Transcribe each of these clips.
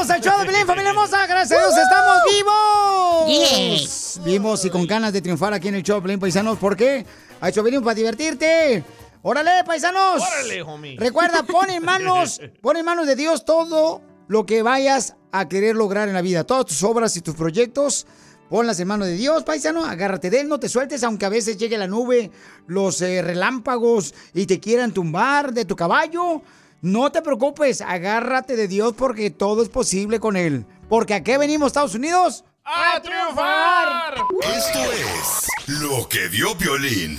Bienvenidos al show de Pelín, familia hermosa. Gracias a Dios, estamos vivos. Vivos y con ganas de triunfar aquí en el show de Pelín, paisanos. ¿Por qué? A hecho venimos para divertirte. ¡Órale, paisanos! Órale, homie. Recuerda, pon en manos, pon en manos de Dios todo lo que vayas a querer lograr en la vida. Todas tus obras y tus proyectos, ponlas en manos de Dios, paisano. Agárrate de él, no te sueltes, aunque a veces llegue la nube, los eh, relámpagos y te quieran tumbar de tu caballo. No te preocupes, agárrate de Dios porque todo es posible con él. Porque ¿a qué venimos, Estados Unidos? ¡A triunfar! Esto es lo que vio Piolín.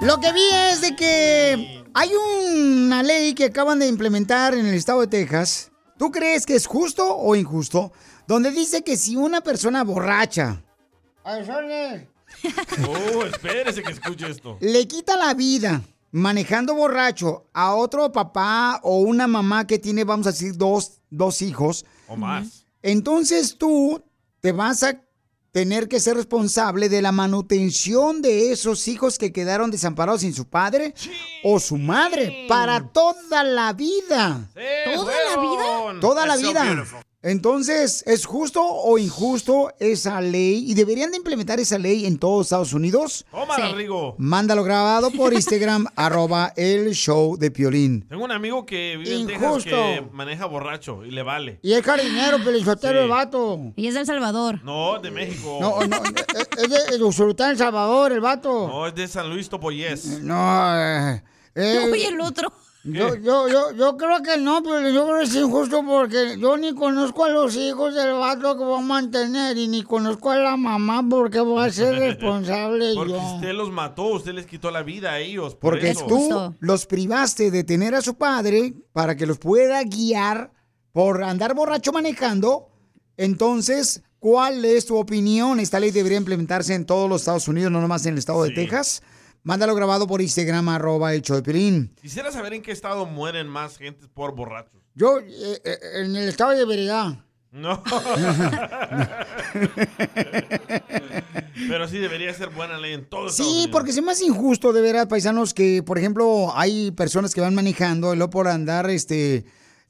Lo que vi es de que hay una ley que acaban de implementar en el estado de Texas. ¿Tú crees que es justo o injusto? Donde dice que si una persona borracha Oh, espérese que escuche esto. le quita la vida manejando borracho a otro papá o una mamá que tiene, vamos a decir, dos, dos hijos, O más. entonces tú te vas a tener que ser responsable de la manutención de esos hijos que quedaron desamparados sin su padre o su madre para toda la vida. ¿Toda la vida? Toda la vida. Entonces, ¿es justo o injusto esa ley? ¿Y deberían de implementar esa ley en todos Estados Unidos? Tómala, Rigo. Mándalo grabado por Instagram, arroba el show de Piolín. Tengo un amigo que vive en Texas que maneja borracho y le vale. Y es jardinero, pelizotero Sí. el vato. Y es de El Salvador. No, de México. No, no, es es de Usulután, El Salvador, el vato. No, es de San Luis Topoyés. No, eh, eh, Oye, el otro. Yo, yo, yo, yo creo que no, pero yo creo que es injusto porque yo ni conozco a los hijos del vato que va a mantener y ni conozco a la mamá porque voy a ser responsable Porque yo. usted los mató, usted les quitó la vida a ellos. Por Porque eso. tú los privaste de tener a su padre para que los pueda guiar por andar borracho manejando. Entonces, ¿cuál es tu opinión? Esta ley debería implementarse en todos los Estados Unidos, no nomás en el estado de Texas. Mándalo grabado por Instagram, arroba el Piolín. Quisiera saber en qué estado mueren más gente por borrachos. Yo, eh, eh, en el estado de veredad. No. Pero sí debería ser buena ley en todo Sí, porque se me hace injusto de veras, paisanos, que, por ejemplo, hay personas que van manejando y luego por andar, este,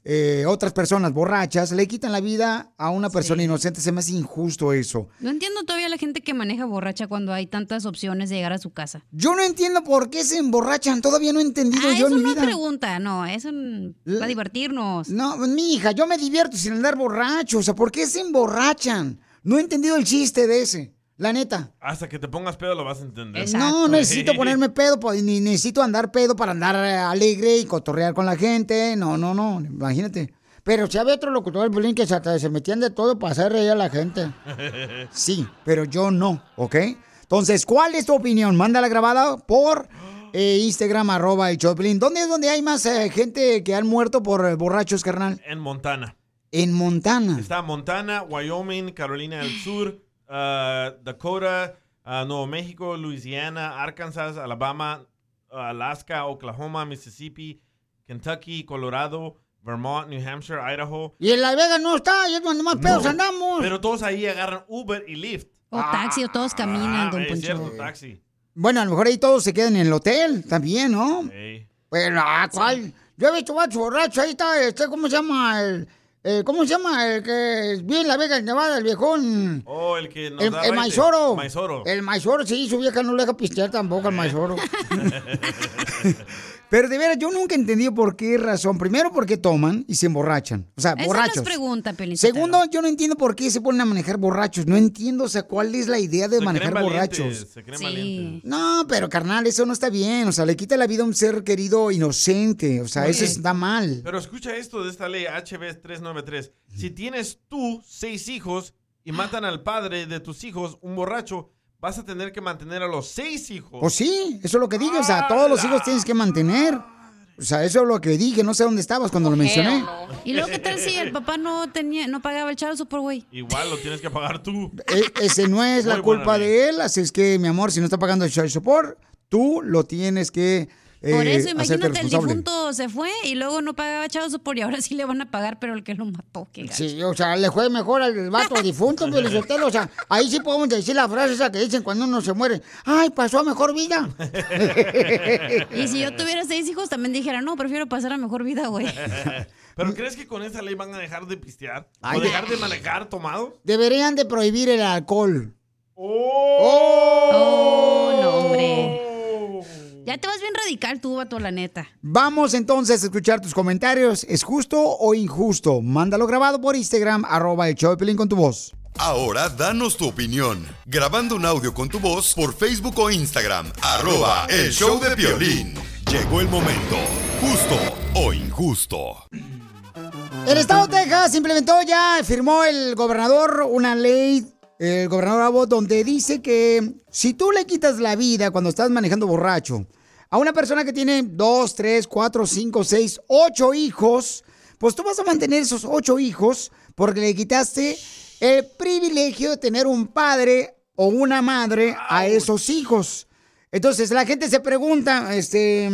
eh, otras personas borrachas, le quitan la vida a una persona inocente. Se me hace injusto eso. No entiendo todavía la gente que maneja borracha cuando hay tantas opciones de llegar a su casa. Yo no entiendo por qué se emborrachan. Todavía no he entendido Ah, yo eso en mi no vida. pregunta, no, eso n- para divertirnos. No, mi hija, yo me divierto sin andar borracho. O sea, ¿por qué se emborrachan? No he entendido el chiste de ese. La neta. Hasta que te pongas pedo lo vas a entender. No, necesito ponerme pedo, pues, ni necesito andar pedo para andar eh, alegre y cotorrear con la gente. No, no, no, imagínate. Pero si había otro locutor del bullying que se, se metían de todo para hacer reír a la gente. Sí, pero yo no, ¿ok? Entonces, ¿cuál es tu opinión? Mándala grabada por eh, Instagram, arroba el Choplin. ¿Dónde es donde hay más eh, gente que han muerto por eh, borrachos, carnal? En Montana. En Montana. Está Montana, Wyoming, Carolina del Sur, ah, Dakota, ah, Nuevo México, Louisiana, Arkansas, Alabama, Alaska, Oklahoma, Mississippi, Kentucky, Colorado, Vermont, New Hampshire, Idaho. Y en Las Vegas no está, y es donde más pedos No, andamos. Pero todos ahí agarran Uber y Lyft. O taxi, o todos caminan, Ah, don es Poncho. cierto, taxi. Bueno, a lo mejor ahí todos se quedan en el hotel también, ¿no? Ey. Pero, ah, ¿cuál? Yo he visto borrachos, ahí está, este, ¿cómo se llama? El, eh, ¿cómo se llama? El que vive en La Vega, Nevada, el viejón. Oh, el que nos El, da el. Maizoro. Maizoro. El Maizoro, sí, su vieja no le deja pistear tampoco al Maizoro. Pero de veras, yo nunca he entendido por qué razón. Primero, por qué toman y se emborrachan. O sea, Esa no borrachos. es pregunta. Segundo, yo no entiendo por qué se ponen a manejar borrachos. No entiendo, o sea, cuál es la idea de Se manejar creen valientes, borrachos. Se creen Sí. valientes. No, pero carnal, eso no está bien. O sea, le quita la vida a un ser querido inocente. O sea, eso está mal. Pero escucha esto de esta ley HB 393. Si tienes tú seis hijos y matan al padre de tus hijos, un borracho, vas a tener que mantener a los seis hijos. Pues sí, eso es lo que digo. O sea, todos los hijos tienes que mantener. O sea, eso es lo que dije. No sé dónde estabas cuando lo mencioné. ¿Y luego qué tal si el papá no tenía, no pagaba el chavo por güey? Igual lo tienes que pagar tú. E- ese no es la Muy culpa de él. Así es que, mi amor, si no está pagando el child support, tú lo tienes que eh, Por eso, hacerte imagínate, el difunto se fue y luego no pagaba chavos por y ahora sí le van a pagar, pero el que lo mató, qué gacho. Sí, o sea, le fue mejor al vato difunto, Pelizotelo. O sea, ahí sí podemos decir la frase esa que dicen cuando uno se muere. ¡Ay, pasó a mejor vida! Y si yo tuviera seis hijos, también dijera, no, prefiero pasar a mejor vida, güey. ¿Pero crees que con esa ley van a dejar de pistear? Ay, ¿O dejar de manejar tomado? Deberían de prohibir el alcohol. Oh, hombre. Ya te vas bien radical tú, vato, la neta. Vamos entonces a escuchar tus comentarios. ¿Es justo o injusto? Mándalo grabado por Instagram, arroba el show de Pelín con tu voz. Ahora danos tu opinión. Grabando un audio con tu voz por Facebook o Instagram. Arroba el show de violín. Llegó el momento. Justo o injusto. El estado de Texas implementó ya, firmó el gobernador una ley, el gobernador Abbott, donde dice que si tú le quitas la vida cuando estás manejando borracho a una persona que tiene dos, tres, cuatro, cinco, seis, ocho hijos, pues tú vas a mantener esos ocho hijos porque le quitaste el privilegio de tener un padre o una madre a esos hijos. Entonces la gente se pregunta, este,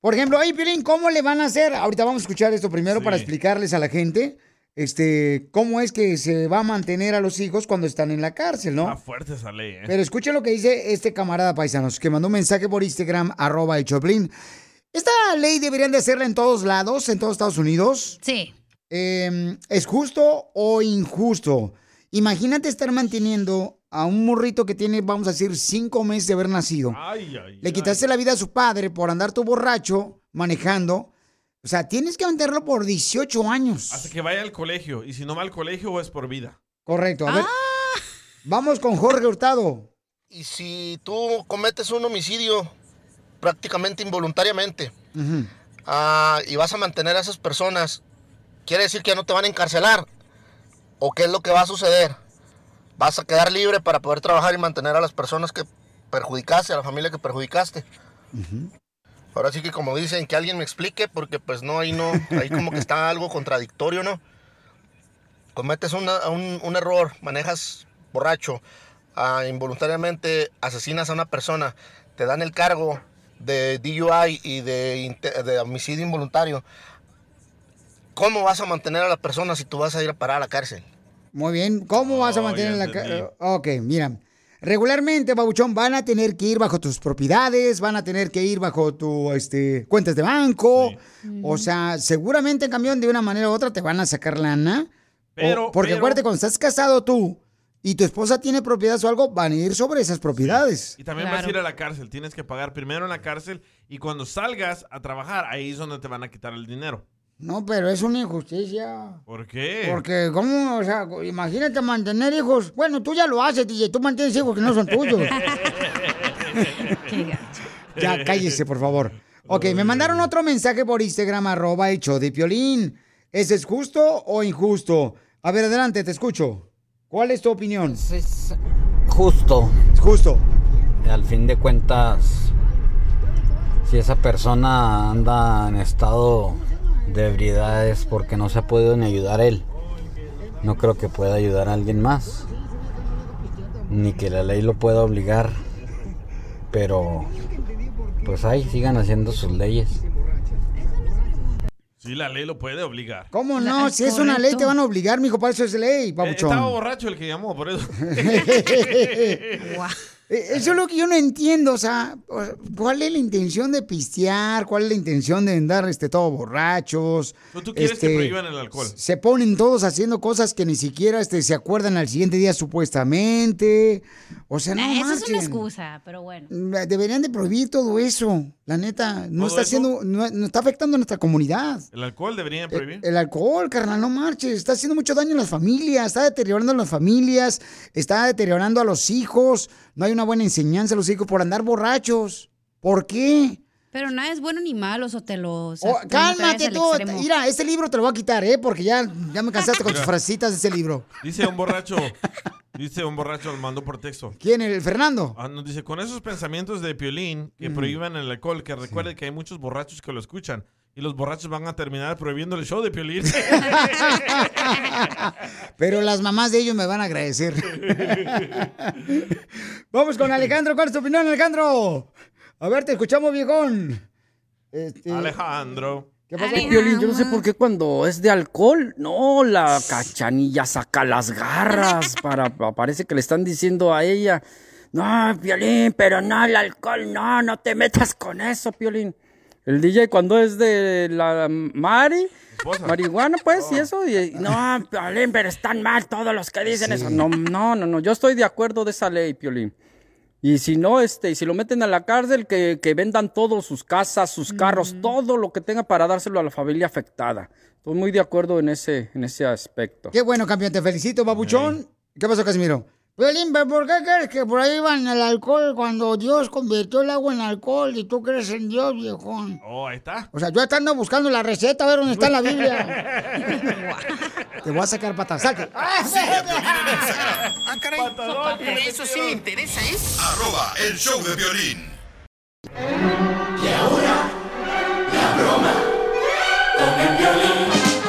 por ejemplo, oye, Piolín, ¿cómo le van a hacer? Ahorita vamos a escuchar esto primero Sí. para explicarles a la gente, este, cómo es que se va a mantener a los hijos cuando están en la cárcel, ¿no? Está fuerte esa ley, ¿eh? Pero escuchen lo que dice este camarada paisanos, que mandó un mensaje por Instagram, arroba Choplin. Esta ley deberían de hacerla en todos lados, en todos Estados Unidos. Sí. Eh, ¿Es justo o injusto? Imagínate estar manteniendo a un morrito que tiene, vamos a decir, cinco meses de haber nacido. Ay, ay, Le ay. quitaste la vida a su padre por andar tu borracho manejando. O sea, tienes que mantenerlo por 18 años. Hasta que vaya al colegio. Y si no va al colegio, es por vida. Correcto. A ver. Ah. Vamos con Jorge Hurtado. Y si tú cometes un homicidio prácticamente involuntariamente ah, y vas a mantener a esas personas, ¿quiere decir que ya no te van a encarcelar? ¿O qué es lo que va a suceder? ¿Vas a quedar libre para poder trabajar y mantener a las personas que perjudicaste, a la familia que perjudicaste? Ahora sí que como dicen, que alguien me explique, porque pues no, ahí no, ahí como que está algo contradictorio, ¿no? Cometes una- un, un error, manejas borracho, ah, involuntariamente asesinas a una persona, te dan el cargo de DUI y de, de homicidio involuntario. ¿Cómo vas a mantener a la persona si tú vas a ir a parar a la cárcel? Muy bien. ¿Cómo vas a Oh, mantener la. Ok, mira. Regularmente, Babuchón, van a tener que ir bajo tus propiedades, van a tener que ir bajo tu este, cuentas de banco. O sea, seguramente en camión de una manera u otra te van a sacar lana. Pero- O- porque pero- acuérdate, cuando estás casado tú y tu esposa tiene propiedades o algo, van a ir sobre esas propiedades. Y también vas a ir a la cárcel. Tienes que pagar primero en la cárcel y cuando salgas a trabajar, ahí es donde te van a quitar el dinero. No, pero es una injusticia. ¿Por qué? Porque, ¿cómo? O sea, imagínate mantener hijos. Bueno, tú ya lo haces, DJ. Tú mantienes hijos que no son tuyos. Qué ya, cállese, por favor. Ok, me mandaron otro mensaje por Instagram, arroba show de Piolín. ¿Ese es justo o injusto? A ver, adelante, te escucho. ¿Cuál es tu opinión? Es justo. Es justo. Al fin de cuentas, si esa persona anda en estado de ebriedad es porque no se ha podido ni ayudar él. No creo que pueda ayudar a alguien más. Ni que la ley lo pueda obligar. Pero, pues ahí sigan haciendo sus leyes. Sí, la ley lo puede obligar. ¿Cómo no? es Si es una ley, te van a obligar, mijo, para eso es ley, Eh, estaba papuchón. borracho el que llamó, por eso. Guau. Eh, Eso es lo que yo no entiendo, o sea, ¿cuál es la intención de pistear? ¿Cuál es la intención de andar este, todos borrachos? ¿Tú, tú quieres Este, que prohíban el alcohol? Se ponen todos haciendo cosas que ni siquiera este, se acuerdan al siguiente día supuestamente. O sea, no Nah, eso es una excusa, pero bueno. Deberían de prohibir todo eso. La neta, no ¿Todo está eso? haciendo, no, no está afectando a nuestra comunidad. ¿El alcohol deberían prohibir? El alcohol, carnal, no marches. Está haciendo mucho daño a las familias, está deteriorando a las familias, está deteriorando a los hijos. No hay una buena enseñanza a los hijos por andar borrachos. ¿Por qué? Pero nada es bueno ni malo, Sotelo. O sea, Oh, cálmate tú. Mira, este libro te lo voy a quitar, ¿eh? Porque ya, ya me cansaste con tus Mira. frasecitas de ese libro. Dice un borracho, dice un borracho, lo mandó por texto. ¿Quién? ¿El Fernando? Ah, nos dice, con esos pensamientos de Piolín que prohíban el alcohol, que recuerde que hay muchos borrachos que lo escuchan. Y los borrachos van a terminar prohibiendo el show de Piolín. Pero las mamás de ellos me van a agradecer. Vamos con Alejandro. ¿Cuál es tu opinión, Alejandro? A ver, te escuchamos, viejón. Este, Alejandro. ¿Qué? Piolín, yo no sé por qué cuando es de alcohol, no, la cachanilla saca las garras para, parece que le están diciendo a ella, no, Piolín, pero no, el alcohol, no, no te metas con eso, Piolín. El DJ cuando es de la Mari, marihuana, pues, y eso, y, no, Piolín, pero están mal todos los que dicen eso. No, no, no, no, yo estoy de acuerdo de esa ley, Piolín. Y si no, este, y si lo meten a la cárcel, que, que vendan todos sus casas, sus carros, todo lo que tenga para dárselo a la familia afectada. Estoy muy de acuerdo en ese, en ese aspecto. Qué bueno, campeón. Te felicito, babuchón. ¿Qué pasó, Casimiro? Violín, ¿pero ¿por qué crees que prohíban el alcohol cuando Dios convirtió el agua en alcohol y tú crees en Dios, viejón? Oh, ahí está. O sea, yo estando buscando la receta, a ver dónde está en la Biblia. Te voy a sacar patas. Salte. Ah, caray. Eso sí me interesa, ¿eh? Arroba el show de violín.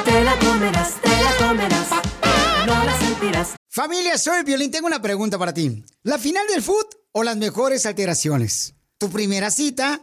Te la comerás, te la comerás. No la sentirás. Familia, soy Violín. Tengo una pregunta para ti. ¿La final del food o las mejores alteraciones? ¿Tu primera cita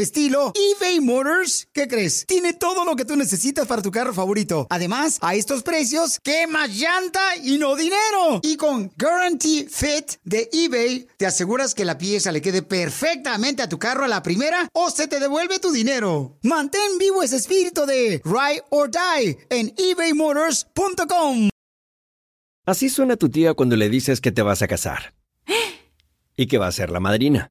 estilo, eBay Motors, ¿qué crees? Tiene todo lo que tú necesitas para tu carro favorito. Además, a estos precios, ¿qué más llanta y no dinero? Y con Guarantee Fit de eBay, te aseguras que la pieza le quede perfectamente a tu carro a la primera o se te devuelve tu dinero. Mantén vivo ese espíritu de Ride or Die en ebaymotors.com. Así suena tu tía cuando le dices que te vas a casar. Y que va a ser la madrina.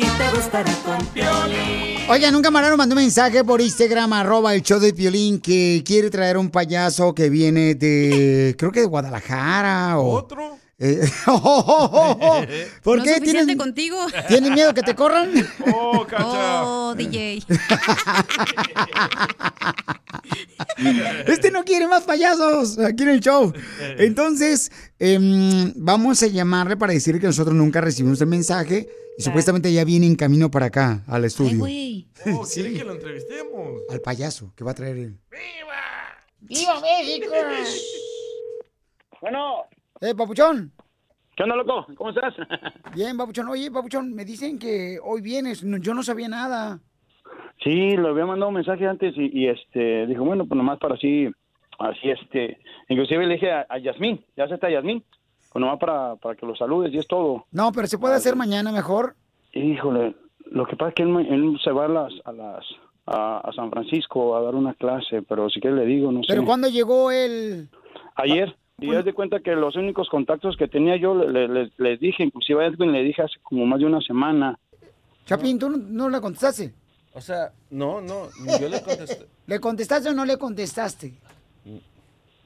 Y te gustará con Piolín. Oigan, un camarero mandó un mensaje por Instagram, arroba el show de Piolín, que quiere traer un payaso que viene de, creo que de Guadalajara o... ¿Otro? Eh, ¿Por No qué? es suficiente ¿Tienen, contigo. ¿Tienen miedo que te corran? Oh, cacha. Oh, DJ. Este no quiere más payasos aquí en el show. Entonces, em, vamos a llamarle para decirle que nosotros nunca recibimos el mensaje y supuestamente ya viene en camino para acá, al Ay, estudio. güey. Oh, ¿quiere que lo entrevistemos? Al payaso que va a traer él. ¡Viva México! Bueno. Eh, papuchón. ¿Qué onda, loco? ¿Cómo estás? Bien, papuchón. Oye, papuchón, me dicen que hoy vienes. No, yo no sabía nada. Sí, le había mandado un mensaje antes y, y, este dijo, bueno, pues nomás para así, así este, inclusive le dije a, a Yasmín, ya se está Yasmín, pues nomás para, para que lo saludes y es todo. No, pero se puede hacer mañana mejor. Híjole, lo que pasa es que él, se va a las, a las, a, a San Francisco a dar una clase, pero si que le digo, no Pero sé. cuando llegó él, Ayer, y haz de cuenta que los únicos contactos que tenía yo, le- le- les, dije, inclusive a Edwin le dije hace como más de una semana. Chapín, ¿tú no, no le contestaste? O sea, no, no, yo le contesté. ¿Le contestaste o no le contestaste?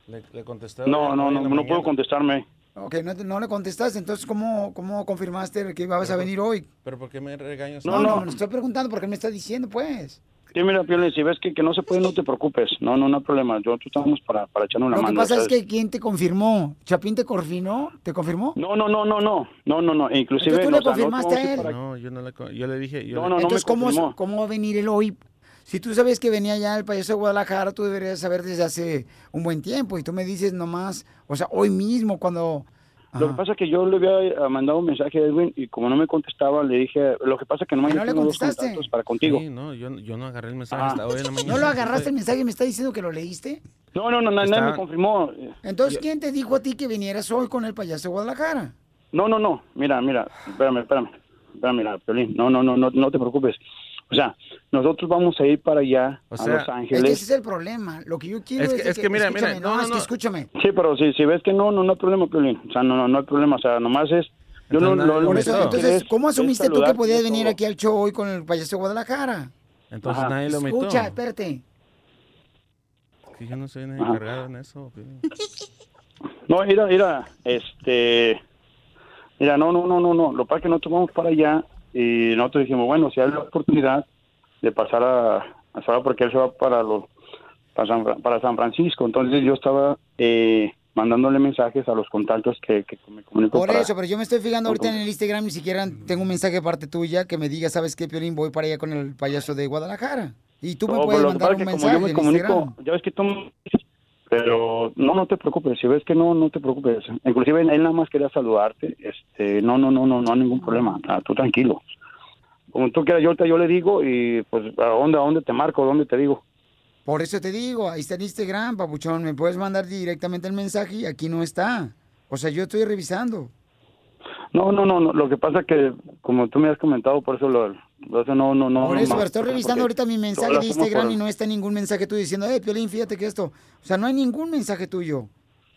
Le, le contesté. No, no, no, no mañana. puedo contestarme. Ok, no, te- no le contestaste, entonces ¿cómo, cómo confirmaste que ibas a venir hoy? ¿Pero por qué me regañas? No, no, le estoy preguntando porque me está diciendo, pues. Sí, mira, Piolín, si ves que, que no se puede, no te preocupes. No, no, no hay problema. Yo, tú estamos para, para echarnos la Lo que mano. pasa es ¿sabes? que ¿quién te confirmó? ¿Chapín te confirmó? ¿Te confirmó? No, no, no, no, no. No, no, no. Inclusive... Entonces tú le o sea, no confirmaste a él. para- No, yo no le, yo le dije. Yo No, le- no, Entonces, ¿cómo, confirmó. ¿cómo va a venir él hoy? Si tú sabes que venía ya el payaso de Guadalajara, tú deberías saber desde hace un buen tiempo. Y tú me dices nomás, o sea, hoy mismo cuando... Lo que pasa es que yo le había eh, mandado un mensaje a Edwin y como no me contestaba, le dije... Lo que pasa es que no ¿Que me no le dos contestaste? contactos para contigo. Sí, no, yo, yo no agarré el mensaje Ah. hasta hoy en la mañana. ¿No lo agarraste el mensaje y me está diciendo que lo leíste? No, no, no, nadie Está- me confirmó. Entonces, ¿quién te dijo a ti que vinieras hoy con el payaso de Guadalajara? No, no, no. Mira, mira, espérame, espérame. Espérame, mira, Piolín. No, no, no, no, no te preocupes. O sea, nosotros vamos a ir para allá, O a Los Es que Ángeles. ese es el problema. Lo que yo quiero Es es, que- es que mira, mira, escúchame, no, no, es que no. escúchame. Sí, pero si, si ves que no, no, no hay problema, Piolín. O sea, no, no, no hay problema. O sea, nomás es... Yo no, Entonces, lo, Por eso, entonces, es- ¿cómo asumiste tú que podías venir aquí al show hoy con el payaso de Guadalajara? Entonces Ajá. nadie lo metió. Escucha, espérate. Que yo no soy nadie encargado en eso. No, mira, mira, este... Mira, no, no, no, no, no. Lo que pasa es que nosotros vamos para allá y nosotros dijimos, bueno, si hay la oportunidad de pasar a... a Salvador, porque él se va para los... Para San, para San Francisco. Entonces yo estaba eh, mandándole mensajes a los contactos que, que me comunico Por para- eso, pero yo me estoy fijando ahorita en el Instagram, ni siquiera tengo un mensaje de parte tuya que me diga, ¿sabes qué, Piolín? Voy para allá con el payaso de Guadalajara. Y tú me puedes mandar un que como yo mensaje me comunico, Instagram. ya ves que tú me dices, pero no, no te preocupes, si ves que no, no te preocupes. Inclusive él nada más quería saludarte, este, no, no, no, no, no hay ningún problema, tú tranquilo. Como tú quieras, yo, yo le digo y pues a dónde, a dónde te marco, a dónde te digo. Por eso te digo, ahí está en Instagram, papuchón. Me puedes mandar directamente el mensaje y aquí no está. O sea, yo estoy revisando. No, no, no, no, lo que pasa que como tú me has comentado, por eso lo, eso no, no, no. Por no eso, más, pero estoy revisando ahorita mi mensaje de Instagram y no está ningún mensaje tuyo diciendo, eh, Piolín, fíjate que esto. O sea, no hay ningún mensaje tuyo.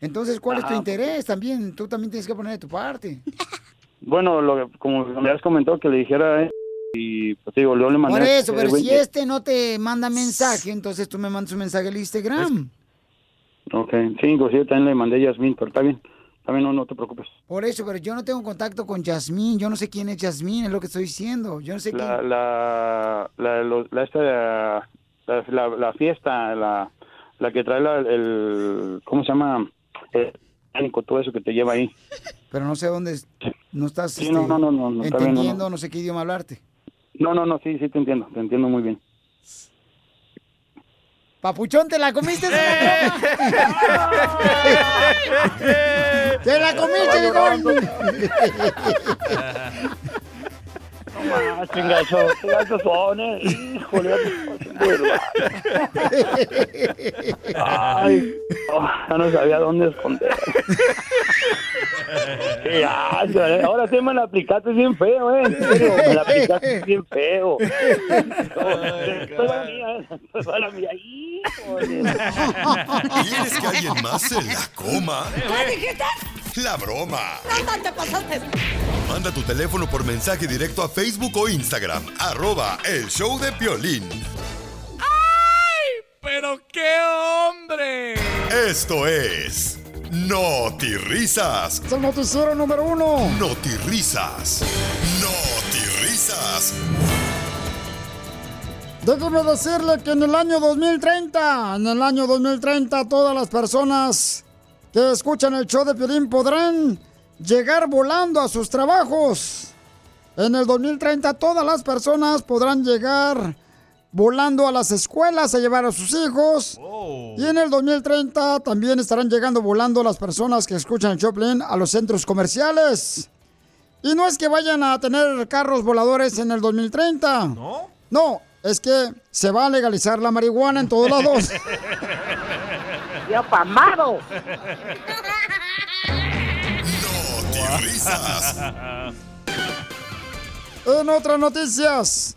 Entonces, ¿cuál es tu Ajá. interés también? Tú también tienes que poner de tu parte. Bueno, lo, que- como me has comentado que le dijera él, y pues digo, yo le mandé... Por eso, pero eh, si este no te manda mensaje, entonces tú me mandas un mensaje al Instagram. Ok, sí, inclusive también le mandé a Yasmín, pero está bien, también no, no te preocupes. Por eso, pero yo no tengo contacto con Yasmín. Yo no sé quién es Yasmín, es lo que estoy diciendo. Yo no sé La, quién. la, la, lo- la, esta, la, la, la fiesta, la, la que trae la, el, ¿cómo se llama? El todo eso que te lleva ahí. Pero no sé dónde. No estás Sí, no, este, no, no, no, bien, entendiendo, no. no sé qué idioma hablarte. No, no, no, sí, sí te entiendo, te entiendo muy bien. Papuchón, ¿te la comiste? ¡Te la comiste, viejón! No más, chingazo, qué gachos son, eh. Híjole, Ay, oh, ya no sabía dónde esconder. Qué gacho, eh. Ahora sí me la aplicaste bien feo, eh. En serio, me la aplicaste bien feo. Después la mía, después la mía. Híjole. ¿Quieres que alguien más se la coma? ¿Qué dijiste? La broma. No, te pasaste. Manda tu teléfono por mensaje directo a Facebook o Instagram. Arroba El Show de Piolín. ¡Pero qué hombre! Esto es... Risas. Es el noticiero número uno. Risas. Risas. Déjeme decirle que en el año 2030, en el año 2030, todas las personas que escuchan el show de Piolín podrán llegar volando a sus trabajos. En el 2030, todas las personas podrán llegar volando a las escuelas a llevar a sus hijos. Y en el 2030 también estarán llegando volando las personas que escuchan el show Piolín a los centros comerciales. Y no es que vayan a tener carros voladores en el 2030. ¿No? No, es que se va a legalizar la marihuana en todos lados. ¡Ya pamado! En otras noticias,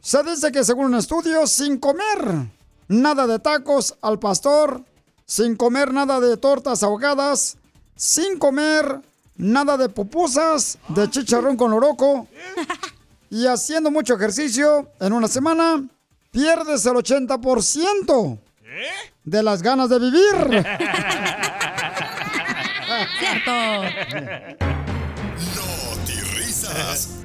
se dice que según un estudio, sin comer nada de tacos al pastor, sin comer nada de tortas ahogadas, sin comer nada de pupusas, de chicharrón con loroco, y haciendo mucho ejercicio en una semana, pierdes el 80% de las ganas de vivir. Cierto. risas.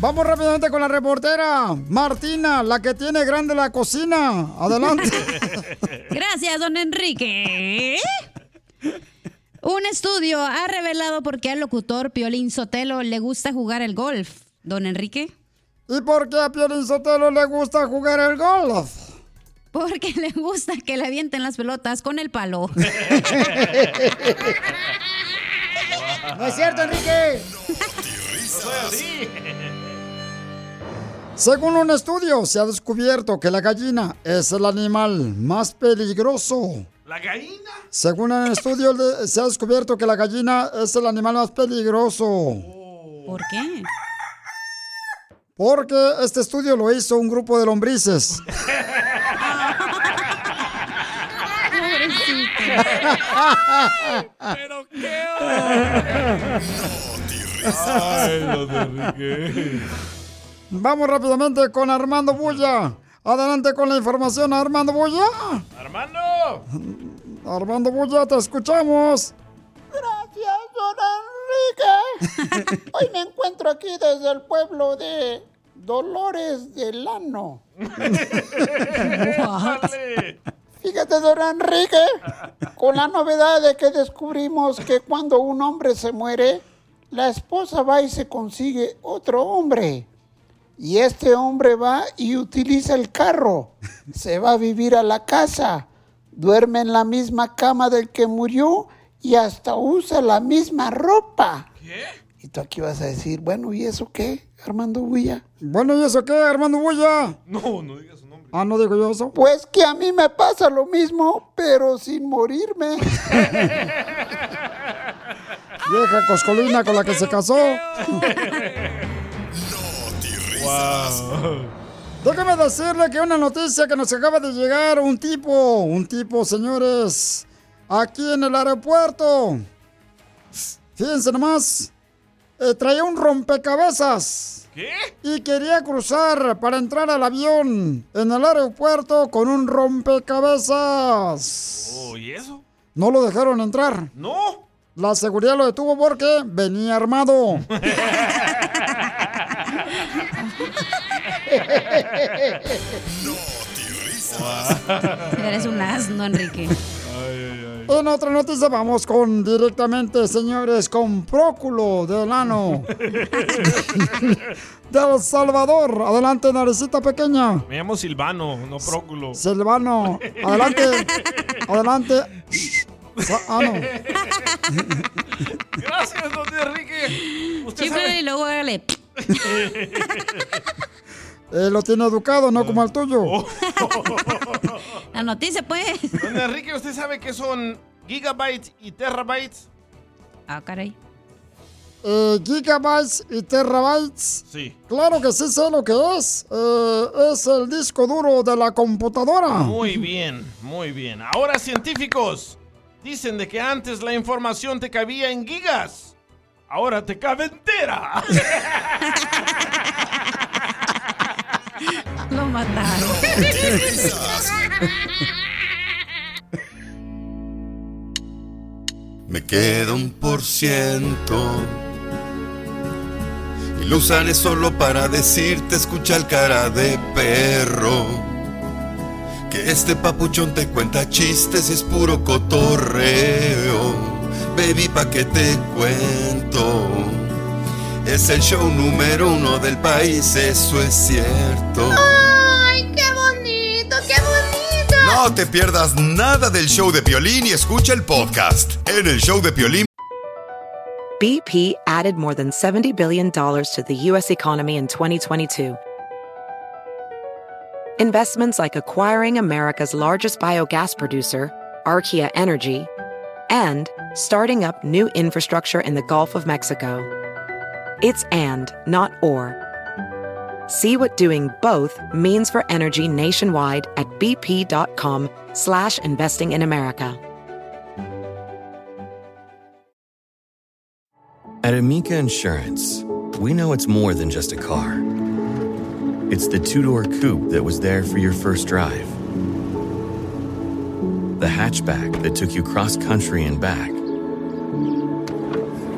Vamos rápidamente con la reportera Martina, la que tiene grande la cocina. Adelante. Gracias, don Enrique. Un estudio ha revelado por qué al locutor Piolín Sotelo le gusta jugar el golf. Don Enrique. ¿Y por qué a Piolín Sotelo le gusta jugar el golf? Porque le gusta que le avienten las pelotas con el palo. No es cierto, Enrique. Según un estudio, se ha descubierto que la gallina es el animal más peligroso. ¿La gallina? Según un estudio, se ha descubierto que la gallina es el animal más peligroso. ¿Por qué? Porque este estudio lo hizo un grupo de lombrices. ¿Pero qué? Ay. Vamos rápidamente con Armando Bulla. Adelante con la información, Armando Bulla. ¡Armando! Armando Bulla, te escuchamos. Gracias, don Enrique. Hoy me encuentro aquí desde el pueblo de Dolores del Ano. Fíjate, don Enrique, con la novedad de que descubrimos que cuando un hombre se muere, la esposa va y se consigue otro hombre. Y este hombre va y utiliza el carro. Se va a vivir a la casa. Duerme en la misma cama del que murió y hasta usa la misma ropa. ¿Qué? Y tú aquí vas a decir, bueno, ¿y eso qué, Armando Bulla? Bueno, ¿y eso qué, Armando Bulla? No, no digas. Ah, no digo yo eso. Pues que a mí me pasa lo mismo, pero sin morirme. Vieja coscolina con la que se casó. Déjame decirle que una noticia que nos acaba de llegar, un tipo, un tipo, señores, aquí en el aeropuerto. Fíjense nomás, eh, traía un rompecabezas. ¿Qué? Y quería cruzar para entrar al avión en el aeropuerto con un rompecabezas. Oh, ¿y eso? No lo dejaron entrar. ¡No! La seguridad lo detuvo porque venía armado. Eres un asno, Enrique. En otra noticia vamos con directamente, señores, con Próculo del ano del Salvador. Adelante, naricita pequeña. Me llamo Silvano, no Próculo. Silvano, adelante, adelante. Ah, no. Gracias, don Enrique. Usted sabe. y luego hágale. Eh, lo tiene educado, no como el tuyo. La noticia, pues. Don Enrique, ¿usted sabe qué son gigabytes y terabytes? Ah, caray. Eh, gigabytes y terabytes. Sí. Claro que sí sé lo que es. Eh, es el disco duro de la computadora. Muy bien, muy bien. Ahora científicos dicen de que antes la información te cabía en gigas. Ahora te cabe entera. Me queda un por ciento. Y lo usaré solo para decirte, escucha el cara de perro. Que este papuchón te cuenta chistes y es puro cotorreo. Baby, pa' que te cuento. Es el show número uno del país, eso es cierto. ¡Ay, qué bonito, qué bonito! No te pierdas nada del show de Piolín y escucha el podcast en el show de Piolín. BP added more than $70 billion to the U.S. economy in 2022. Investments like acquiring America's largest biogas producer, Archaea Energy, and starting up new infrastructure in the Gulf of Mexico. It's and, not or. See what doing both means for energy nationwide at bp.com slash investing in America. At Amica Insurance, we know it's more than just a car. It's the two door coupe that was there for your first drive, the hatchback that took you cross country and back,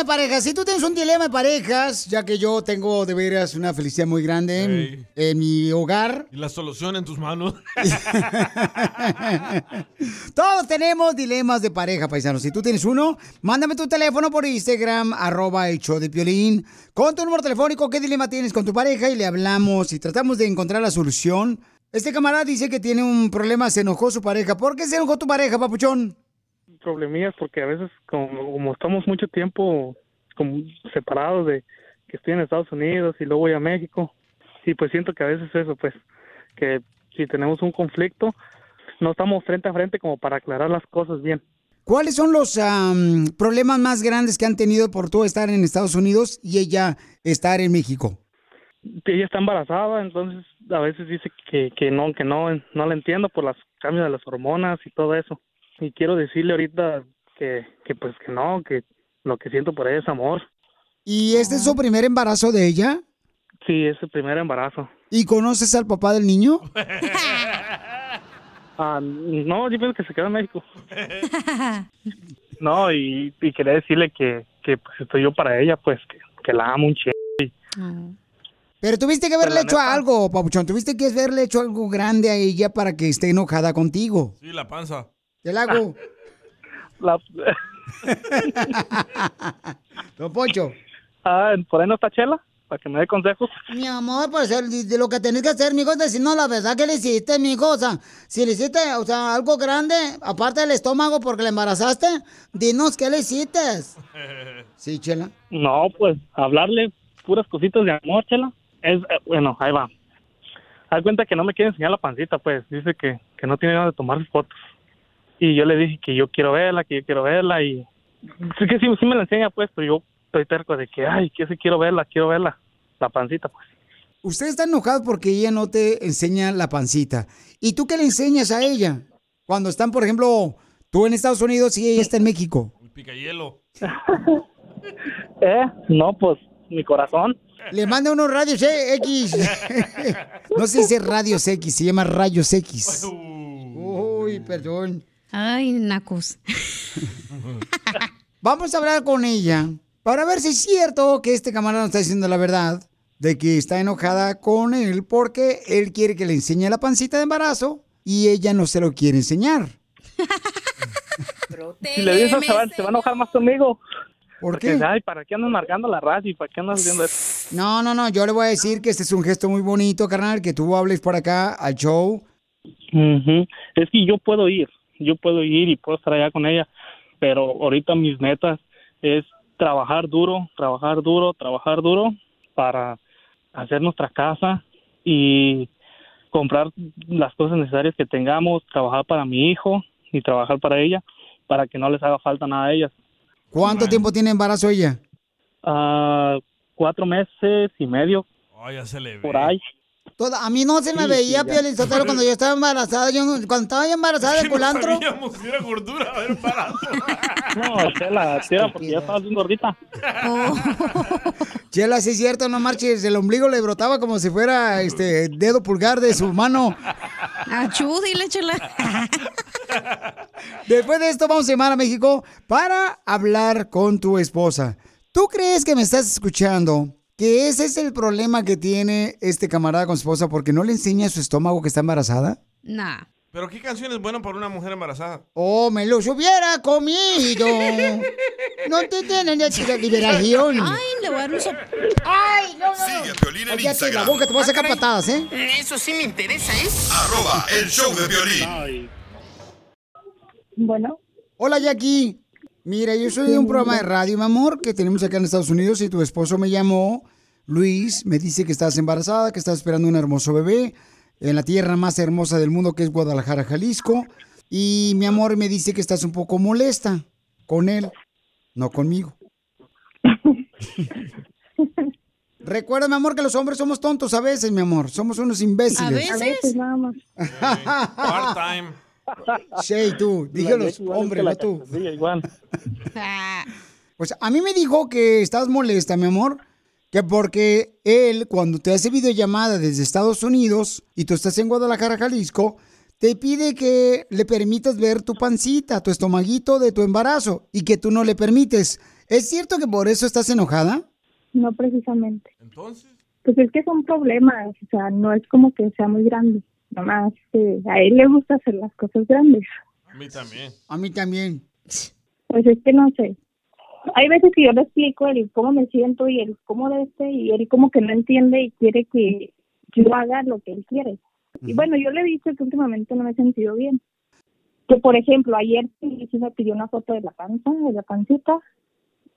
De parejas. Si tú tienes un dilema de parejas, ya que yo tengo de veras una felicidad muy grande en, en mi hogar. Y la solución en tus manos. Todos tenemos dilemas de pareja, paisanos. Si tú tienes uno, mándame tu teléfono por Instagram, arroba el show de Piolín, con tu número telefónico, qué dilema tienes con tu pareja y le hablamos y tratamos de encontrar la solución. Este camarada dice que tiene un problema, se enojó su pareja. ¿Por qué se enojó tu pareja, papuchón? Problemillas porque a veces como, como estamos mucho tiempo como separados de que estoy en Estados Unidos y luego voy a México y pues siento que a veces eso pues que si tenemos un conflicto no estamos frente a frente como para aclarar las cosas bien ¿Cuáles son los am, problemas más grandes que han tenido por tú estar en Estados Unidos y ella estar en México? ella está embarazada entonces a veces dice que, que no que no no la entiendo por los cambios de las hormonas y todo eso y quiero decirle ahorita que, que pues que no que lo que siento por ella es amor ¿Y este es su primer embarazo de ella? sí es el primer embarazo ¿Y conoces al papá del niño? Ah, no, yo pienso que se quedó en México. No, y, y quería decirle que, que pues estoy yo para ella, pues que, que la amo un chingo. y- Pero tuviste que haberle hecho neta- algo, papuchón. Tuviste que haberle hecho algo grande a ella para que esté enojada contigo. Sí, la panza. Te la hago. La... Don Poncho. Ah, por ahí no está Chela, para que me dé consejos. Mi amor, pues de, de lo que tenés que hacer, mijo, es decirnos la verdad que le hiciste, mijo. O sea, si le hiciste, o sea, algo grande, aparte del estómago porque le embarazaste, dinos qué le hiciste. Sí, Chela. No, pues hablarle puras cositas de amor, Chela. Es, eh, bueno, ahí va. Haz cuenta que no me quiere enseñar la pancita, pues. Dice que, que no tiene ganas de tomar fotos. Y yo le dije que yo quiero verla, que yo quiero verla. Y sí que sí, sí me la enseña, pues, pero yo estoy terco de que, ay, que sí quiero verla, quiero verla. La pancita, pues. Usted está enojado porque ella no te enseña la pancita. ¿Y tú qué le enseñas a ella? Cuando están, por ejemplo, tú en Estados Unidos y ella está en México. Picayelo. ¿Eh? No, pues, mi corazón. Le manda unos radios eh, X. no se dice radios X, se llama rayos X. Uy, perdón. Ay, nacos. Vamos a hablar con ella para ver si es cierto que este camarada no está diciendo la verdad, de que está enojada con él porque él quiere que le enseñe la pancita de embarazo y ella no se lo quiere enseñar. Si le dices, se va, se va a enojar más conmigo. ¿Por Porque, qué? Ay, ¿para qué andas marcando la raza y para qué andas haciendo eso? No, no, no, yo le voy a decir que este es un gesto muy bonito, carnal, que tú hables por acá al show. Es que yo puedo ir, yo puedo ir y puedo estar allá con ella, pero ahorita mis metas es trabajar duro, trabajar duro, trabajar duro para hacer nuestra casa y comprar las cosas necesarias que tengamos, trabajar para mi hijo y trabajar para ella, para que no les haga falta nada a ellas. ¿Cuánto tiempo tiene embarazo ella? Ah, cuatro meses y medio, Oh, ya se le ve. por ahí. Toda- a mí no se me Sí, veía, sí. Piolín Sotelo, cuando yo estaba embarazada. Yo, no- cuando estaba embarazada de No culantro. sabíamos si era gordura era embarazo. No, Chela, Chela, porque ya estabas bien gordita. Chela, sí es cierto, no marches. El ombligo le brotaba como si fuera este dedo pulgar de su mano. Achú, dile, chela. Después de esto vamos a llamar a México para hablar con tu esposa. ¿Tú crees que me estás escuchando? Que ese es el problema que tiene este camarada con su esposa porque no le enseña a su estómago que está embarazada. Nah. Pero ¿qué canción es buena para una mujer embarazada? Oh, me los hubiera comido. No te tienen de liberación. Ay, le voy a dar un sop- Ay, no, no. Sigue a Piolín en Cállate la Instagram. boca, te voy a sacar patadas, ¿eh? Eso sí me interesa, ¿eh? Arroba el show de violín. Bueno. Hola, Jackie. Mira, yo soy de un programa de radio, mi amor, que tenemos acá en Estados Unidos y tu esposo me llamó, Luis, me dice que estás embarazada, que estás esperando un hermoso bebé en la tierra más hermosa del mundo que es Guadalajara, Jalisco. Y mi amor me dice que estás un poco molesta con él, no conmigo. Recuerda, mi amor, que los hombres somos tontos a veces, mi amor. Somos unos imbéciles. A veces. nada más. Part-time. Shay, tú, dije los hombres, no tú. igual. Pues a mí me dijo que estás molesta, mi amor, que porque él, cuando te hace videollamada desde Estados Unidos y tú estás en Guadalajara, Jalisco, te pide que le permitas ver tu pancita, tu estomaguito de tu embarazo y que tú no le permites. ¿Es cierto que por eso estás enojada? No precisamente. Entonces. Pues es que son problemas, o sea, no es como que sea muy grande. Nomás eh, a él le gusta hacer las cosas grandes. A mí también. A mí también. Pues es que no sé. Hay veces que yo le explico el cómo me siento y el cómo de este y él como que no entiende y quiere que yo haga lo que él quiere. Y bueno, yo le he dicho que últimamente no me he sentido bien. Que por ejemplo, ayer sí me pidió una foto de la panza, de la pancita,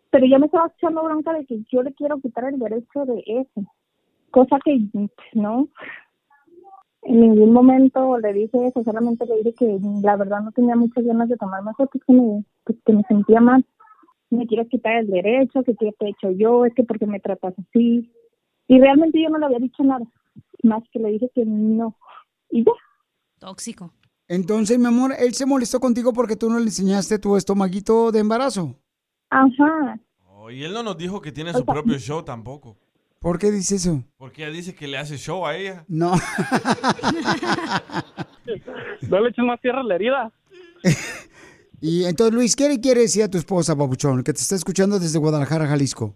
pero yo me estaba echando bronca de que yo le quiero quitar el derecho de eso. Cosa que no. En ningún momento le dije eso, solamente le dije que la verdad no tenía muchas ganas de tomarme fotos, que me, pues, que me sentía mal. Me quieres quitar el derecho, que qué te he hecho yo, es que porque me tratas así. Y realmente yo no le había dicho nada, más que le dije que no. Y ya. Tóxico. Entonces, mi amor, él se molestó contigo porque tú no le enseñaste tu estomaguito de embarazo. Ajá. Oh, y él no nos dijo que tiene su propio show tampoco. ¿Por qué dice eso? Porque ella dice que le hace show a ella. No. No le eches más tierra a la herida. Y entonces, Luis, ¿qué le quiere decir a tu esposa, papuchón, que te está escuchando desde Guadalajara, Jalisco?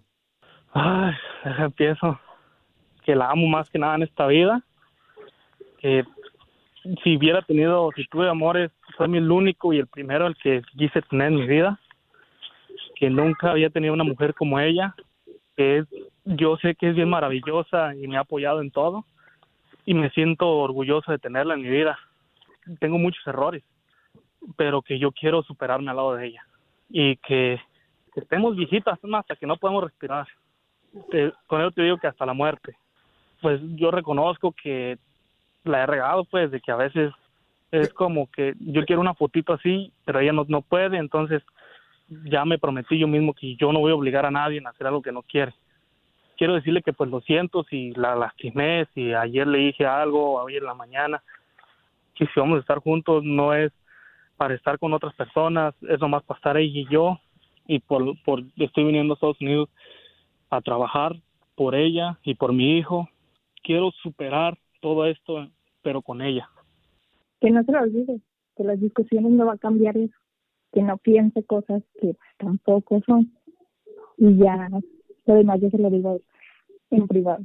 Ay, empiezo. Que la amo más que nada en esta vida. Que si hubiera tenido, si tuve amores, fue el único y el primero el que quise tener en mi vida. Que nunca había tenido una mujer como ella. Que es, yo sé que es bien maravillosa y me ha apoyado en todo. Y me siento orgulloso de tenerla en mi vida. Tengo muchos errores, pero que yo quiero superarme al lado de ella. Y que, que estemos hasta que no podemos respirar te- con eso te digo que hasta la muerte. Pues yo reconozco que la he regado, pues, de que a veces es como que yo quiero una fotito así, pero ella no puede, entonces ya me prometí yo mismo que yo no voy a obligar a nadie a hacer algo que no quiere. Quiero decirle que pues lo siento si la lastimé, si ayer le dije algo, hoy en la mañana, que si vamos a estar juntos no es para estar con otras personas, es nomás para estar ella y yo, y por, por estoy viniendo a Estados Unidos a trabajar por ella y por mi hijo. Quiero superar todo esto, pero con ella. Que no se lo olvide, que las discusiones no va a cambiar eso. Que no piense cosas que tampoco son. Y ya, lo demás yo se lo digo en privado.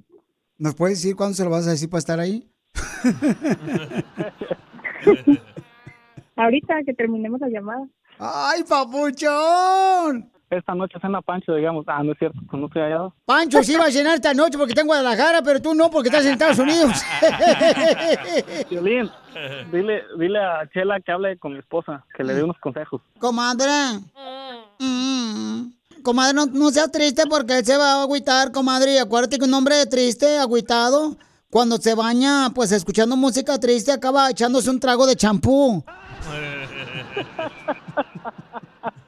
¿Nos puedes decir cuándo se lo vas a decir para estar ahí? Ahorita que terminemos la llamada. ¡Ay, papuchón! Esta noche cena Pancho, digamos. Ah, no es cierto, pues no estoy allá. Pancho sí va a cenar esta noche porque está en Guadalajara, pero tú no porque estás en Estados Unidos. Violín, dile, dile a Chela que hable con mi esposa, que le dé unos consejos. Comadre. Mm. Comadre, no, no seas triste porque él se va a agüitar, comadre. Y acuérdate que un hombre triste, agüitado, cuando se baña, pues escuchando música triste, acaba echándose un trago de champú.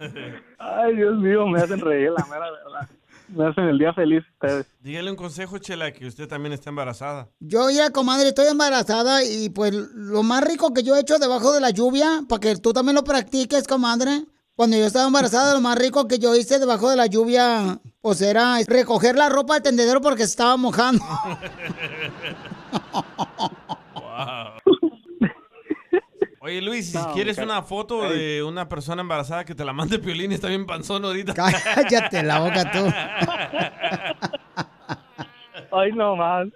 Ay, Dios mío, me hacen reír, la mera verdad. Me hacen el día feliz ustedes. Dígale un consejo, Chela, que usted también está embarazada. Yo ya, comadre, estoy embarazada y pues lo más rico que yo he hecho debajo de la lluvia, para que tú también lo practiques, comadre. Cuando yo estaba embarazada, lo más rico que yo hice debajo de la lluvia, pues era recoger la ropa del tendedero porque se estaba mojando. Oye, Luis, si No, quieres una foto de una persona embarazada que te la mande Piolín, está bien panzón ahorita. Cállate la boca tú. Ay, no más.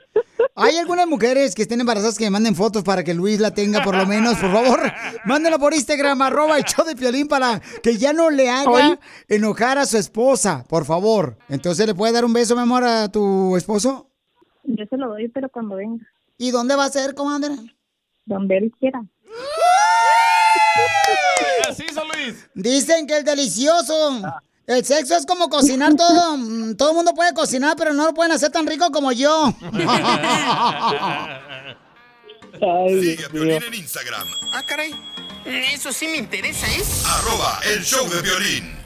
Hay algunas mujeres que estén embarazadas que me manden fotos para que Luis la tenga por lo menos, por favor. Mándenla por Instagram, arroba el show de Piolín para que ya no le haga Hoy. enojar a su esposa, por favor. Entonces, ¿le puede dar un beso, mi amor, a tu esposo? Yo se lo doy, pero cuando venga. ¿Y dónde va a ser, comadre? Donde él quiera. Así hizo Luis. Dicen que el delicioso. El sexo es como cocinar todo. Mm, Todo el mundo puede cocinar, pero no lo pueden hacer tan rico como yo. Sigue a Piolín en Instagram, Ah, caray. Eso sí me interesa, ¿eh? arroba el show de violín.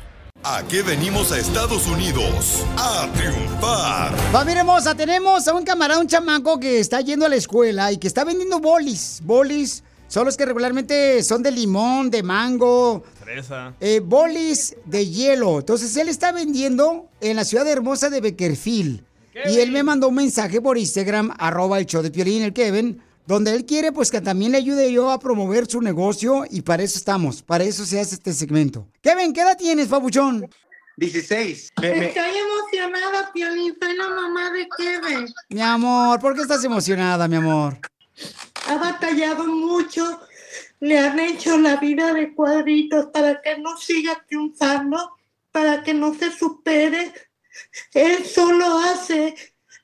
¿A qué venimos a Estados Unidos? A triunfar. Familia hermosa, tenemos a un camarada, un chamaco que está yendo a la escuela y que está vendiendo bolis. Bolis son los que regularmente son de limón, de mango, Fresa. eh, bolis de hielo. Entonces él está vendiendo en la ciudad hermosa de Beckerfield. Y él me mandó un mensaje por Instagram, arroba el show de Piolín, el Kevin, donde él quiere pues que también le ayude yo a promover su negocio y para eso estamos, para eso se hace este segmento. Kevin, ¿qué edad tienes, papuchón? 16. Estoy emocionada, Piolín. Soy la mamá de Kevin. Mi amor, ¿por qué estás emocionada, mi amor? Ha batallado mucho. Le han hecho la vida de cuadritos para que no siga triunfando, para que no se supere. Él solo hace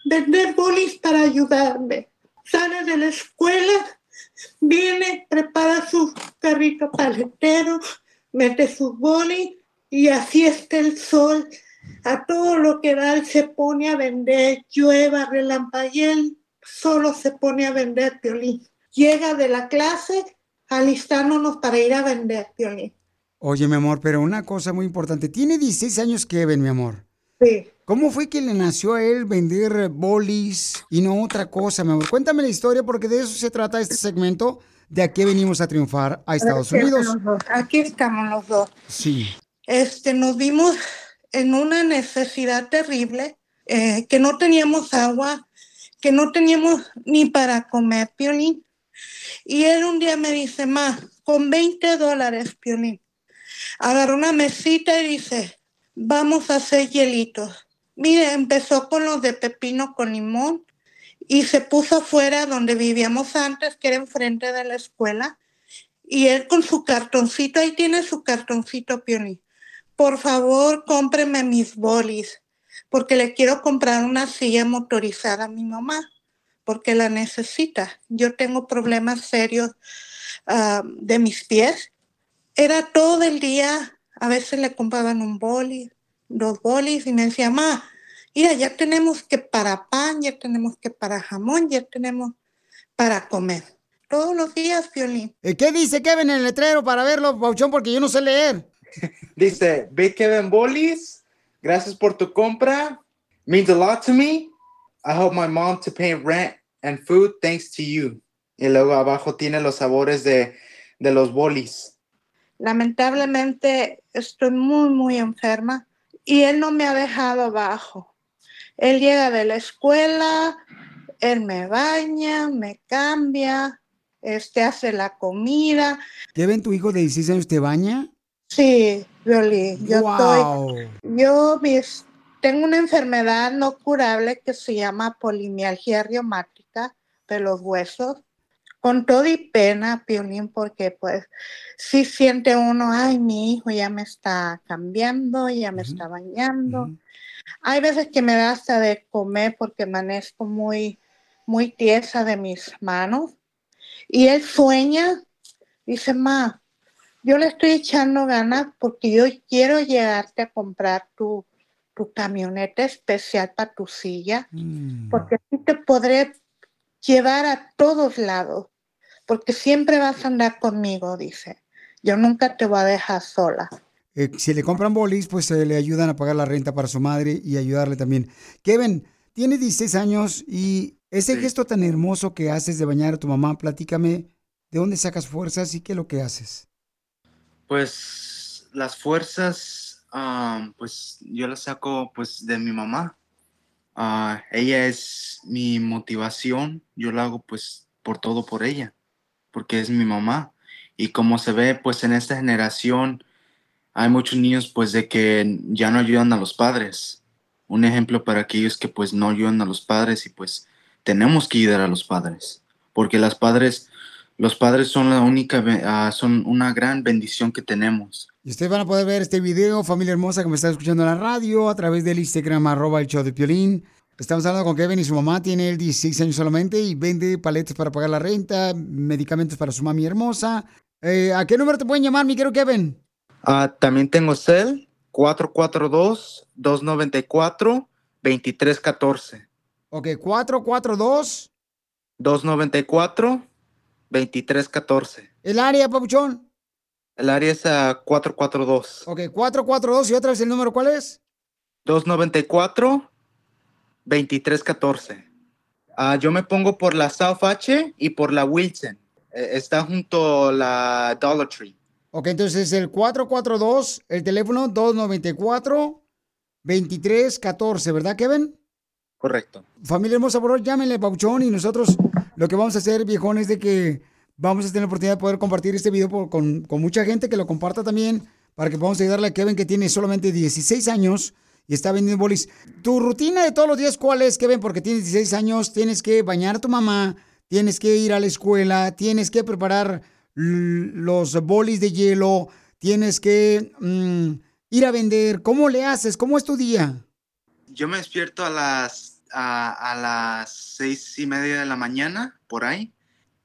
vender bolis para ayudarme. Sale de la escuela, viene, prepara su carrito paletero, mete sus bolis y así está el sol. A todo lo que da, él se pone a vender, llueva, relampaguee, solo se pone a vender violín. Llega de la clase alistándonos para ir a vender violín. Oye, mi amor, pero una cosa muy importante. Tiene 16 años Kevin, mi amor. Sí. ¿Cómo fue que le nació a él vender bolis y no otra cosa, mi amor? Cuéntame la historia porque de eso se trata este segmento de a qué venimos a triunfar a Estados Aquí Unidos. estamos los dos, Aquí estamos los dos. Sí. Este, nos vimos en una necesidad terrible, eh, que no teníamos agua, que no teníamos ni para comer, Piolín. Y él un día me dice, ma, con 20 dólares, Piolín. Agarró una mesita y dice, vamos a hacer hielitos. Mire, empezó con los de pepino con limón y se puso afuera donde vivíamos antes, que era enfrente de la escuela. Y él con su cartoncito, ahí tiene su cartoncito, Piolín. Por favor, cómpreme mis bolis, porque le quiero comprar una silla motorizada a mi mamá, porque la necesita. Yo tengo problemas serios ah, de mis pies. Era todo el día, a veces le compraban un boli, dos bolis, y me decía, ma, mira, ya tenemos que para pan, ya tenemos que para jamón, ya tenemos para comer. Todos los días, Violín. Eh, ¿Qué dice Kevin en el letrero para verlo, Pauchón? Porque yo no sé leer. Dice, Big Kevin Bolis, gracias por tu compra. Means a lot to me. I help my mom to pay rent and food thanks to you. Y luego abajo tiene los sabores de, de los bolis. Lamentablemente estoy muy, muy enferma y él no me ha dejado abajo. Él llega de la escuela, él me baña, me cambia, este hace la comida. Kevin, tu hijo de 16 años te baña. Sí, Violín, yo Wow. estoy, yo mis- tengo una enfermedad no curable que se llama polimialgia reumática de los huesos. Con todo y pena, Piolín, porque pues sí siente uno, ay, mi hijo ya me está cambiando, ya me está bañando. Hay veces que me da hasta de comer porque amanezco muy, muy tiesa de mis manos. Y él sueña, dice, ma, yo le estoy echando ganas porque yo quiero llegarte a comprar tu, tu camioneta especial para tu silla, porque así te podré llevar a todos lados, porque siempre vas a andar conmigo, dice. Yo nunca te voy a dejar sola. Eh, si le compran bolis, pues eh, le ayudan a pagar la renta para su madre y ayudarle también. Kevin, tiene 16 años y ese gesto tan hermoso que haces de bañar a tu mamá, platícame de dónde sacas fuerzas y qué es lo que haces. Pues las fuerzas, ah, pues yo las saco pues de mi mamá. Ah, ella es mi motivación, yo lo hago pues por todo por ella, porque es mi mamá. Y como se ve pues en esta generación hay muchos niños pues de que ya no ayudan a los padres. Un ejemplo para aquellos que pues no ayudan a los padres y pues tenemos que ayudar a los padres, porque las padres, los padres son la única, ah, son una gran bendición que tenemos. Y ustedes van a poder ver este video, familia hermosa, que me está escuchando en la radio, a través del Instagram, arroba el show de Piolín. Estamos hablando con Kevin y su mamá, tiene él 16 años solamente y vende paletas para pagar la renta, medicamentos para su mami hermosa. Eh, ¿A qué número te pueden llamar, mi querido Kevin? Ah, también tengo cel 442-294-2314. Ok, 442. 294-2314. ¿El área, papuchón? El área es ah, 442. Ok, 442 y otra vez el número, ¿cuál es? 294-2314. Ah, yo me pongo por la South H y por la Wilson. Eh, está junto a la Dollar Tree. Ok, entonces el 442, el teléfono 294-2314, ¿verdad, Kevin? Correcto. Familia hermosa, por favor, llámenle, Pauchón, y nosotros lo que vamos a hacer, viejón, es de que vamos a tener la oportunidad de poder compartir este video con, mucha gente que lo comparta también para que podamos ayudarle a Kevin, que tiene solamente 16 años y está vendiendo bolis. Tu rutina de todos los días, ¿cuál es, Kevin? Porque tienes 16 años, tienes que bañar a tu mamá, tienes que ir a la escuela, tienes que preparar los bolis de hielo, tienes que mm, ir a vender. ¿Cómo le haces? ¿Cómo es tu día? Yo me despierto a las, a, las seis y media de la mañana, por ahí.